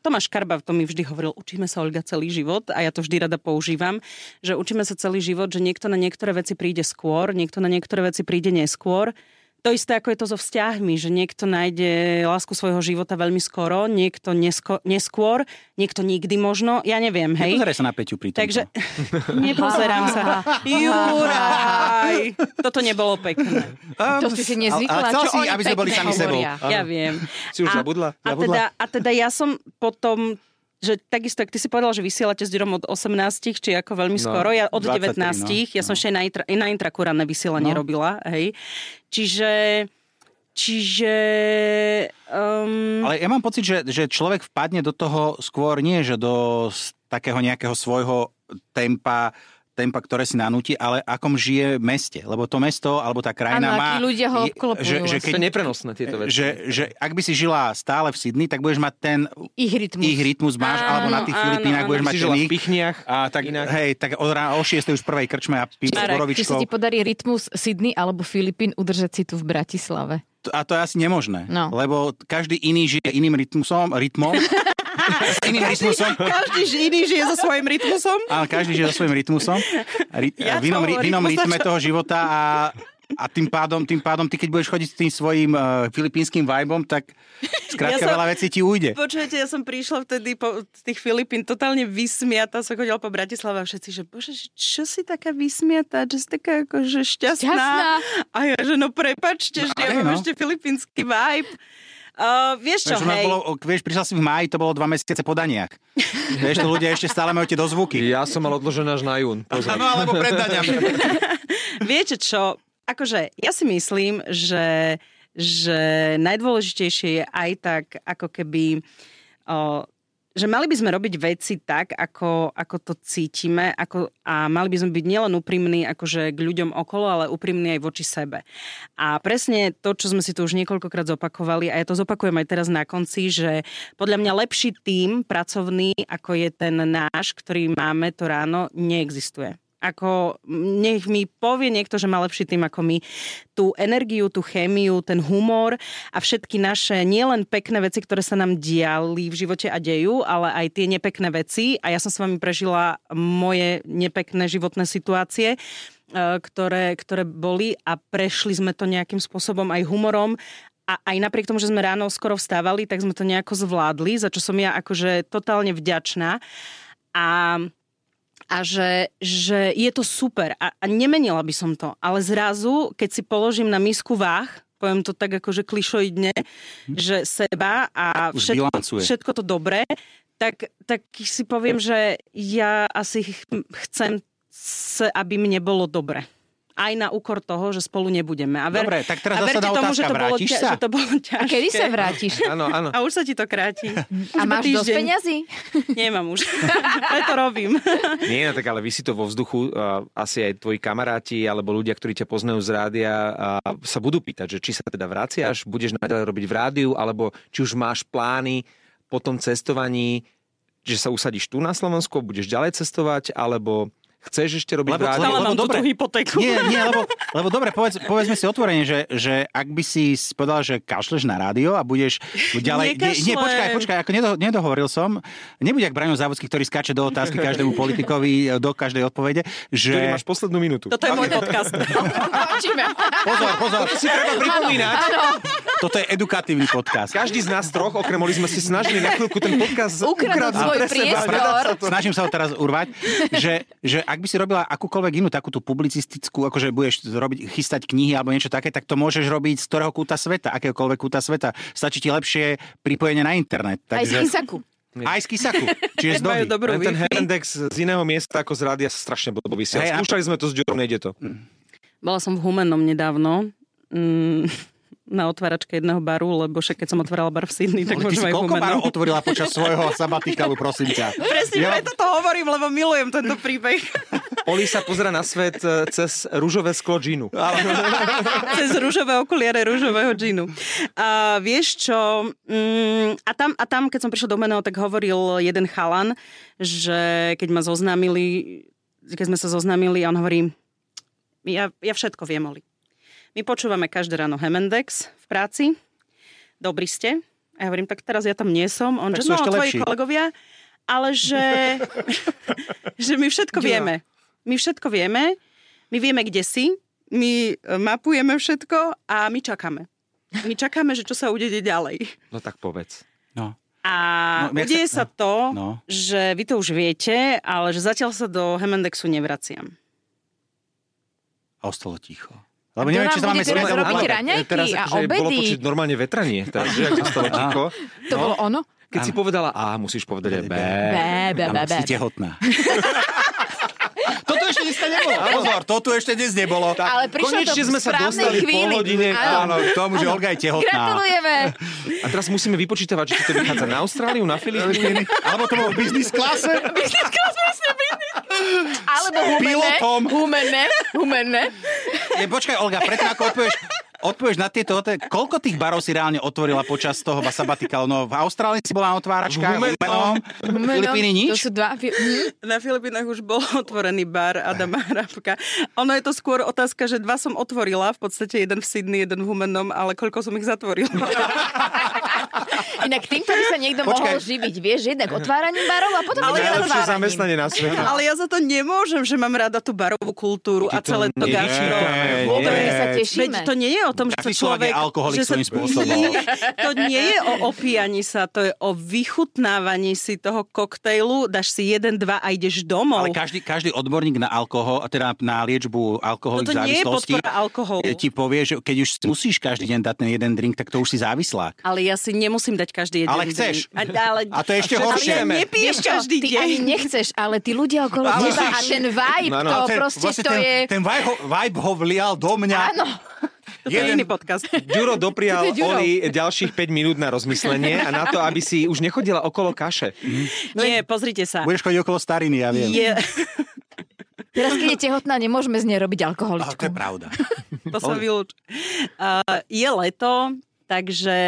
Tomáš Karba to mi vždy hovoril, učíme sa Olga celý život a ja to vždy rada používam, že učíme sa celý život, že niekto na niektoré veci príde skôr, niekto na niektoré veci príde neskôr. To isté, ako je to so vzťahmi, že niekto nájde lásku svojho života veľmi skoro, niekto nesko- neskôr, niekto nikdy možno, ja neviem, hej. Nepozeraj sa na Peťu pri tomto. Takže (laughs) nepozerám sa. Juraj! Toto nebolo pekné. To si si nezvykla, Ale- ale chcel čo si, oni aby sme boli sami sebou. Ja viem. Si už zabudla? A teda, a teda ja som potom že takisto, ak ty si povedal, že vysielate s Ďurom od 18, či ako veľmi No, skoro, ja od 23, 19, no. ja som ešte aj na, intra, na intrakurálne vysielanie No. robila, hej. Čiže, čiže, um, Ale ja mám pocit, že, že človek vpadne do toho skôr nie, že do takého nejakého svojho tempa, tempa, ktoré si nanúti, ale akom žije v meste. Lebo to mesto, alebo tá krajina Áno, má... ľudia ho je- obklopujú. že, že, To je neprenosné tieto veci. že, že ak by si žila stále v Sydney, tak budeš mať ten Ich rytmus. ich rytmus máš, Áno, alebo na tých áno, Filipínach áno. budeš mať si ten ich. A tak, inak. hej, tak od rána o 6 už prvej krčme a piť s Či sa borovičkou. ti podarí rytmus Sydney alebo Filipín udržať si tu v Bratislave? A to je asi nemožné, No. lebo každý iný žije iným rytmusom, rytmom. (laughs) s iným rytmusom. každý iný žije so svojím rytmusom. Áno, každý žije so svojím rytmusom. Ry- Ja v inom, v inom rytme toho života a, a tým, pádom, tým pádom ty, keď budeš chodiť s tým svojím uh, filipínskym vibom, tak skrátka Ja som- veľa vecí ti ujde. Počujete, ja som prišla vtedy po, z tých Filipín totálne vysmiata, som chodila po Bratislave a všetci, že bože, že čo si taká vysmiata, že si taká akože šťastná. Šťastná. A ja, že no prepačte, že ja hej, mám no. ešte filipínsky vibe. Uh, vieš čo, Vieš, hej, bolo, vieš, prišla si v máji, to bolo dva mesiace po daniach. vieš, to ľudia ešte stále majú tie dozvuky. Ja som mal odložené až na jún. Pozor. Áno, alebo pred daniami. (laughs) viete čo, akože ja si myslím, že, že najdôležitejšie je aj tak, ako keby... O, že mali by sme robiť veci tak, ako, ako to cítime ako, a mali by sme byť nielen úprimní akože k ľuďom okolo, ale úprimní aj voči sebe. A presne to, čo sme si tu už niekoľkokrát zopakovali, a ja to zopakujem aj teraz na konci, že podľa mňa lepší tým pracovný, ako je ten náš, ktorý máme to ráno, neexistuje. Ako nech mi povie niekto, že má lepší tým ako my. Tú energiu, tú chémiu, ten humor a všetky naše nielen pekné veci, ktoré sa nám diali v živote a dejú, ale aj tie nepekné veci. A ja som s vami prežila moje nepekné životné situácie e, ktoré, ktoré boli a prešli sme to nejakým spôsobom aj humorom a aj napriek tomu, že sme ráno skoro vstávali, tak sme to nejako zvládli, za čo som ja akože totálne vďačná. A a že, že je to super a, a nemenila by som to. Ale zrazu, keď si položím na misku váh, poviem to tak akože klišoidne, že seba a všetko, všetko to dobré, tak, tak si poviem, že ja asi ch- chcem, aby mne bolo dobre. Aj na úkor toho, že spolu nebudeme. A ver, Dobre, tak teraz a verte tomu, otázka. že to, bolo, Vrátiš ťa- sa? že to bolo ťažké. A kedy sa vrátiš? (laughs) Áno, áno. A už sa ti to kráti. (laughs) A Už máš dosť peňazí? (laughs) Nemám už. Preto robím. Nie, no tak ale vy si to vo vzduchu, a asi aj tvoji kamaráti alebo ľudia, ktorí ťa poznajú z rádia, a sa budú pýtať, že či sa teda vraciaš, budeš naďalej robiť v rádiu, alebo či už máš plány po tom cestovaní, že sa usadíš tu na Slovensku, budeš ďalej cestovať, alebo chceš ešte robiť Lebo-? Stále lebo tú dobre. tú hypotéku. Nie, nie, lebo, (laughs) lebo dobre, povedz, povedzme si otvorene, že, že ak by si povedal, že kašleš na rádio a budeš ďalej... (laughs) Nekašlem. nie, počkaj, počkaj, ako nedo, nedohovoril som. Nebuď jak Braňo Závodský, ktorý skáče do otázky (laughs) každému politikovi, do každej odpovede, že... Ktorý máš poslednú minútu. Toto je môj podcast. Pozor, pozor, si treba pripomínať. toto je edukatívny podcast. Každý z nás troch, okrem Oli, sme si snažili na chvíľku ten podcast Ukradnúť svoj priestor. Snažím sa ho teraz urvať, že, že ak by si robila akúkoľvek inú takúto publicistickú, akože budeš robiť, chystať knihy alebo niečo také, tak to môžeš robiť z ktorého kúta sveta, akéhokoľvek kúta sveta. Stačí ti lepšie pripojenie na internet. Aj z Takže... Kisaku. Aj z Kisaku. Čiže z dohy. dobrú ten. Herendex z iného miesta ako z rádia sa strašne blbo vysiel. Hej, a- Skúšali sme to s Ďurom, nejde to. Bola som v Humennom nedávno. Mm, na otváračke jedného baru, lebo však keď som otvárala bar v Sydney, tak môžem si aj koľko barov otvorila počas svojho sabatikalu, prosím ťa? Presne Ja- preto to hovorím, lebo milujem tento príbeh. Oli sa pozera na svet e, cez rúžové sklo džínu. (laughs) Cez rúžové okuliare rúžového džinu. A vieš čo, mm, a, tam, a tam, keď som prišla do Humenného, tak hovoril jeden chalan, že keď ma zoznámili, keď sme sa zoznámili, a on hovorí, ja, ja všetko viem, Oli. My počúvame každé ráno Hemendex v práci. Dobrí ste. A ja hovorím, tak teraz ja tam nie som. On, Tak že no, tvoji lepší. kolegovia, ale že, (laughs) že my všetko vieme. My všetko vieme. My vieme, kde si. My e, mapujeme všetko a my čakáme. My čakáme, že čo sa udeje ďalej. No tak povedz. No. A No, udeje sa- sa, to, no. že vy to už viete, ale že zatiaľ sa do Hemendexu nevraciam. A ostalo ticho. Lebo neviem, či sa máme teraz robiť raňajky Teraz a akože bolo obedy? počuť normálne vetranie. Takže ak zostalo ticho. To bolo ono? Keď si povedala A, musíš povedať aj B. Bé, bé, Áno, bé. si tehotná. (laughs) Toto ešte dnes nebolo. Pozor, toto ešte dnes nebolo. Ale prišlo to Konečne sme sa dostali po chvíli. hodine. Áno, k tomu, že Olga je tehotná. Gratulujeme. A teraz musíme vypočítavať, či to vychádza na Austráliu, na Filipíny. (laughs) Alebo to bolo v business klase. Alebo humenné. pilotom. Humenné. Humenné. Je, počkaj, Olga, predtým ako odpovieš, odpovieš na tieto otázky, koľko tých barov si reálne otvorila počas toho sabatikal? No, v Austrálii si bola na otváračkách, V Humenom, Filipíny To nič? sú dva... hm? Na Filipínach už bol otvorený bar Adama Hrabka. Ono je to skôr otázka, že dva som otvorila, v podstate jeden v Sydney, jeden v Humennom, ale koľko som ich zatvorila. (laughs) Inak týmto by sa niekto Počkaj. mohol živiť, vieš, jednak otváraním barov a potom Ale ja- zatváraním. zamestnanie na svete. ale ja za to nemôžem, že mám rada tú barovú kultúru a Ty to celé to gastro. Vôbec sa Veď tešíme. to nie je o tom, že sa človek alkoholik že sa, svojím spôsobom. (laughs) Nie, to nie je o opíjaní sa, to je o vychutnávaní si toho koktejlu, dáš si jeden, dva a ideš domov. Ale každý, každý odborník na alkohol, a teda na liečbu Toto nie je závislosti, alkoholu. ti povie, že keď už musíš každý deň dať ten jeden drink, tak to už si závislák. Ale ja si nemusím dať každý jeden Ale chceš. drink. A, ale, A to je ešte ale horšie. ja nepijem Vieš čo, každý ty deň. ani nechceš, ale tí ľudia okolo Ale teba a ten vibe, No, no. to ten, proste vlastne to ten, je... ten vibe, ho, vibe ho vlial do mňa. Áno. Toto je iný podcast. Ďuro doprial (laughs) Ďuro. Oli ďalších 5 minút na rozmyslenie a na to, aby si už nechodila okolo kaše. Nie, pozrite sa. Budeš chodiť okolo stariny, ja viem. Je, (laughs) Teraz, keď je tehotná, nemôžeme z nej robiť A to je alkoholičku. pravda. (laughs) to sa vylúč. Uh, je leto, Takže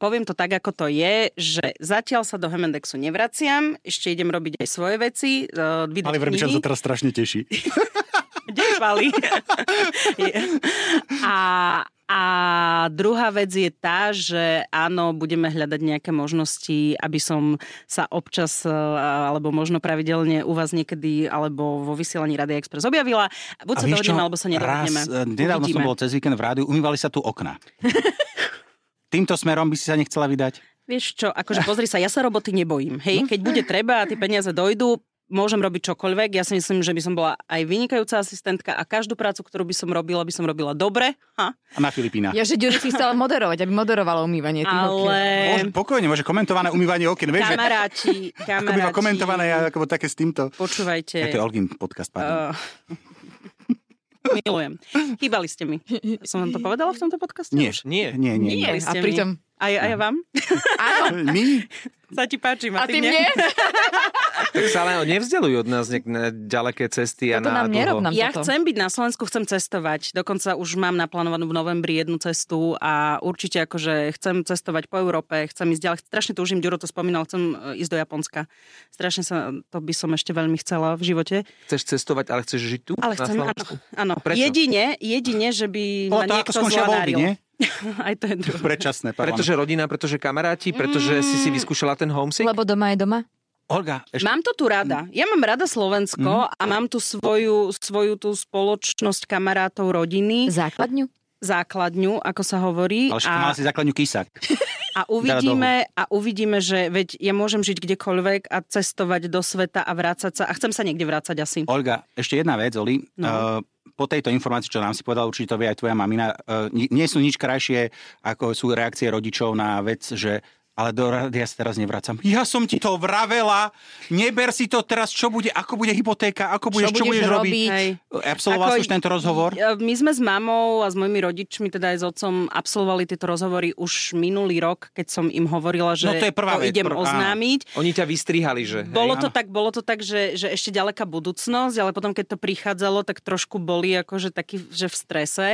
poviem to tak, ako to je, že zatiaľ sa do Hemendexu nevraciam, ešte idem robiť aj svoje veci, uh, Ale Verbičan knihy. sa teraz strašne teší. Švali? (laughs) a, a druhá vec je tá, že áno, budeme hľadať nejaké možnosti, aby som sa občas, e, alebo možno pravidelne u vás niekedy, alebo vo vysielaní Rady Express objavila. Buď A sa dohodneme, alebo sa nedohodneme. Raz, e, nedávno som Uvidíme. bol cez víkend v rádiu, umývali sa tu okna. (laughs) Týmto smerom by si sa nechcela vydať? Vieš čo, akože pozri sa, ja sa roboty nebojím. Hej, keď bude treba a tie peniaze dojdú, môžem robiť čokoľvek. Ja si myslím, že by som bola aj vynikajúca asistentka a každú prácu, ktorú by som robila, by som robila dobre. Ha? A na Filipínach. Ja, že Ďuri si chcela moderovať, aby moderovala umývanie tých. Ale Môže, pokojne, môže komentované umývanie okien. Vieš, že kamaráti, ako by kamaráti, ma komentované ja, ako také s týmto. počúvajte. Ja, to je Olgin podcast, pardon. Uh, milujem. Chýbali ste mi. Som vám to povedala v tomto podcaste? Nie, už? Nie. nie, nie. nie. Nie, a ste mi. pritom... Aj, aj vám? Áno, My? Sa ti páči, a ty Martin, mne? (laughs) Tak sa ale nevzdelujú od nás nejak na ďaleké cesty a na nám dlho. nám Ja toto. chcem byť na Slovensku, chcem cestovať. Dokonca už mám naplánovanú v novembri jednu cestu a určite akože chcem cestovať po Európe, chcem ísť ďalej. Strašne túžim, Ďuro to spomínal, chcem e, ísť do Japonska. Strašne sa, to by som ešte veľmi chcela v živote. Chceš cestovať, ale chceš žiť tu? Ale na chcem, áno, Slovensku? áno. Prečo? Jedine, jedine, že by Bolo ma niekto voľby, zlanáril. nie? (laughs) Aj to je druhé. Predčasné, pardon. Pretože rodina, pretože kamaráti, pretože si si vyskúšala ten homesick? Lebo doma je doma. Olga, ešte... Mám to tu rada. Ja mám rada Slovensko a mám tu svoju, svoju tú spoločnosť kamarátov rodiny, Základňu? Základňu, ako sa hovorí. Ale a, mala si základňu kysak. a uvidíme, a uvidíme, že veď ja môžem žiť kdekoľvek a cestovať do sveta a vrácať sa. A chcem sa niekde vrácať asi. Olga, ešte jedna vec, Oli. No. Uh, po tejto informácii, čo nám si povedal, určite to vie aj tvoja mamina, nie, nie sú nič krajšie, ako sú reakcie rodičov na vec, že ale do rádia sa teraz nevracam. Ja som ti to vravela, neber si to teraz, čo bude, ako bude hypotéka, ako budeš, čo, budeš budeš robiť. robiť? Hej. Absolvoval si už tento rozhovor? Ja- My sme s mamou a s mojimi rodičmi, teda aj s otcom, absolvovali tieto rozhovory už minulý rok, keď som im hovorila, že No to je prvá vec, idem pr- áno. oznámiť. Oni ťa vystrihali, že? hej? Bolo áno. to tak, bolo to tak, že, že ešte ďaleká budúcnosť, ale potom, keď to prichádzalo, tak trošku boli akože taký, že v strese.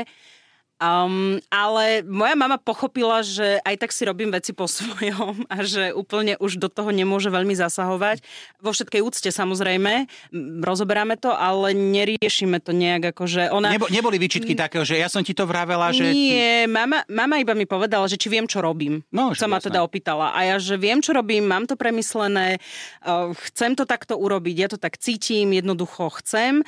Um, ale moja mama pochopila, že aj tak si robím veci po (laughs) svojom a že úplne už do toho nemôže veľmi zasahovať. Vo všetkej úcte samozrejme, rozoberáme to, ale neriešime to nejak akože ona... Nebo, neboli výčitky takého, že ja som ti to vravela, že... Nie, mama, mama iba mi povedala, že či viem, čo robím. No, sa ma teda opýtala. A ja, že viem, čo robím, mám to premyslené, uh, chcem to takto urobiť, ja to tak cítim, jednoducho chcem.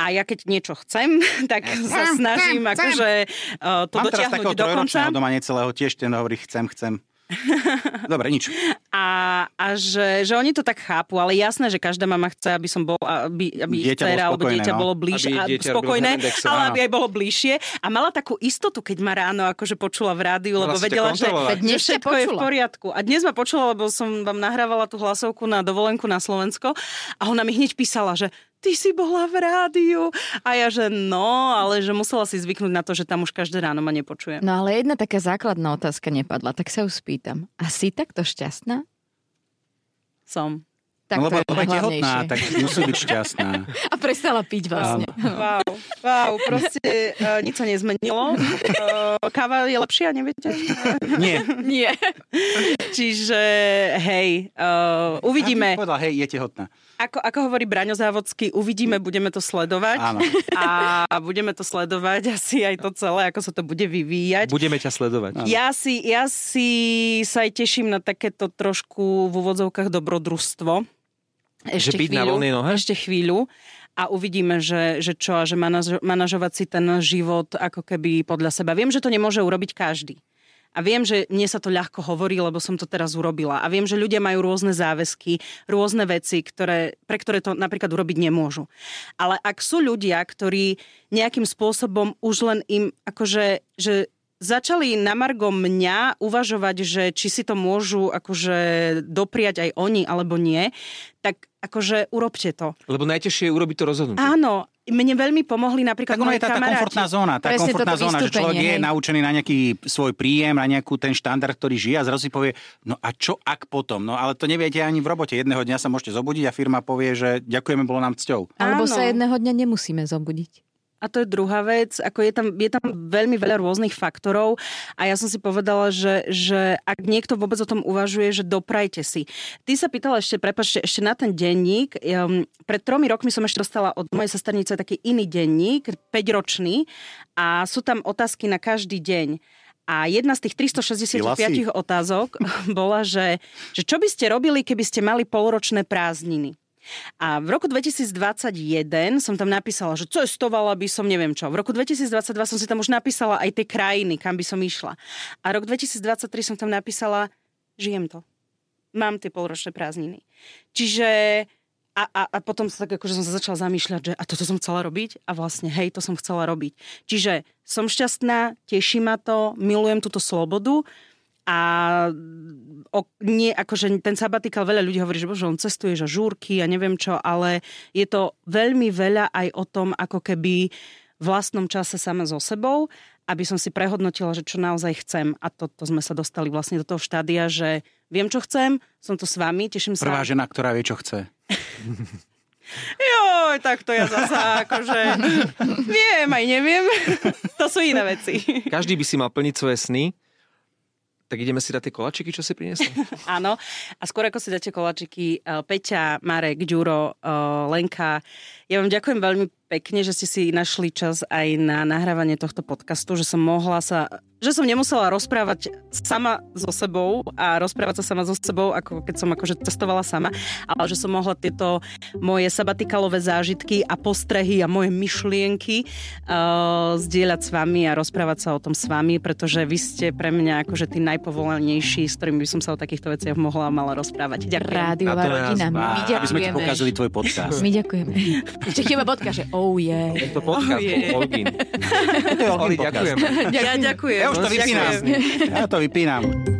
A ja keď niečo chcem, (laughs) tak sa snažím akože uh, to Mám teraz dotiahnuť takého do konca. doma necelého, tiež ten hovorí chcem, chcem. (laughs) Dobre, nič. A, a že, že oni to tak chápu, ale jasné, že každá mama chce, aby som bol, aby, aby Dieťa dcera alebo dieťa no. bolo bližšie, Aby dieťa spokojné, Hemendexe, ale áno. aby aj bolo bližšie. A mala takú istotu, keď ma ráno akože počula v rádiu, lebo Mala vedela, že, že všetko je v počula. poriadku. A dnes ma počula, lebo som vám nahrávala tú hlasovku na dovolenku na Slovensko a ona mi hneď písala, že ty si bola v rádiu. A ja, že no, ale že musela si zvyknúť na to, že tam už každé ráno ma nepočuje. No ale jedna taká základná otázka nepadla, tak sa ju spýtam. A si takto šťastná? Som. Tak no, lebo to je tehotná, tak musí byť šťastná. A prestala piť vlastne. Wow, wow, proste uh, nič sa nezmenilo. Uh, káva je lepšia, neviete? Nie. Nie. Čiže hej, uh, uvidíme. Povedal, hej, je tehotná. Ako, ako hovorí Braňo Závodský, uvidíme, budeme to sledovať. Áno. A budeme to sledovať asi aj to celé, ako sa to bude vyvíjať. Budeme ťa sledovať. Ja si, ja si sa aj teším na takéto trošku v úvodzovkách dobrodružstvo. Ešte Že byť na voľnej nohe? Ešte chvíľu. A uvidíme, že, že čo a že manaž, manažovať si ten život ako keby podľa seba. Viem, že to nemôže urobiť každý. A viem, že mne sa to ľahko hovorí, lebo som to teraz urobila. A viem, že ľudia majú rôzne záväzky, rôzne veci, ktoré, pre ktoré to napríklad urobiť nemôžu. Ale ak sú ľudia, ktorí nejakým spôsobom už len im akože, že začali na margo mňa uvažovať, že či si to môžu akože dopriať aj oni alebo nie, tak akože urobte to. Lebo najťažšie je urobiť to rozhodnutie. Áno, mne veľmi pomohli napríklad Tak ono je tá, tá komfortná zóna. Tá Presne komfortná zóna, že človek vystúpenie, je hej. naučený na nejaký svoj príjem, na nejakú ten štandard, ktorý žije a zrazu si povie, no a čo ak potom? No ale to neviete ani v robote. Jedného dňa sa môžete zobudiť a firma povie, že ďakujeme, bolo nám cťou. Alebo Áno. sa jedného dňa nemusíme zobudiť. A to je druhá vec. Ako je, tam, je tam veľmi veľa rôznych faktorov a ja som si povedala, že, že ak niekto vôbec o tom uvažuje, že doprajte si. Ty sa pýtala ešte, prepačte, ešte na ten denník. Um, pred tromi rokmi som ešte dostala od mojej sesternice taký iný denník, 5-ročný a sú tam otázky na každý deň. A jedna z tých 365 otázok (laughs) bola, že, že čo by ste robili, keby ste mali polročné prázdniny? A v roku 2021 som tam napísala, že cestovala by som neviem čo. V roku 2022 som si tam už napísala aj tie krajiny, kam by som išla. A rok 2023 som tam napísala, žijem to. Mám tie polročné prázdniny. Čiže a, a, a potom sa tak akože som sa začala zamýšľať, že a toto som chcela robiť a vlastne hej, to som chcela robiť. Čiže som šťastná, teší ma to, milujem túto slobodu a o, nie, akože ten sabatikal, veľa ľudí hovorí, že bože, on cestuje, že žúrky a neviem čo, ale je to veľmi veľa aj o tom, ako keby v vlastnom čase sama so sebou, aby som si prehodnotila, že čo naozaj chcem. A toto to sme sa dostali vlastne do toho štádia, že viem, čo chcem, som tu s vami, teším sa. Prvá žena, ktorá vie, čo chce. Joj, tak to ja zasa akože (laughs) viem aj neviem. (laughs) to sú iné veci. Každý by si mal plniť svoje sny, tak ideme si dať tie kolačiky, čo si priniesli? (laughs) Áno. A skôr ako si dáte kolačiky, uh, Peťa, Marek, Ďuro, uh, Lenka, ja vám ďakujem veľmi pekne, že ste si našli čas aj na nahrávanie tohto podcastu, že som mohla sa že som nemusela rozprávať sama so sebou a rozprávať sa sama so sebou, ako keď som akože cestovala sama, ale že som mohla tieto moje sabatikalové zážitky a postrehy a moje myšlienky uh, zdieľať s vami a rozprávať sa o tom s vami, pretože vy ste pre mňa akože tí najpovolenejší, s ktorými by som sa o takýchto veciach mohla a mala rozprávať. Ďakujem. Rádiová rodina, my ďakujeme. Aby sme ti pokazali tvoj podcast. My ďakujeme. Ešte chyba bodka, že oh yeah. Je to podcast, oh, yeah. Olgin. (laughs) Oli, ďakujem. Ja ďakujem. Ja už to vypínam. Ja to vypínam.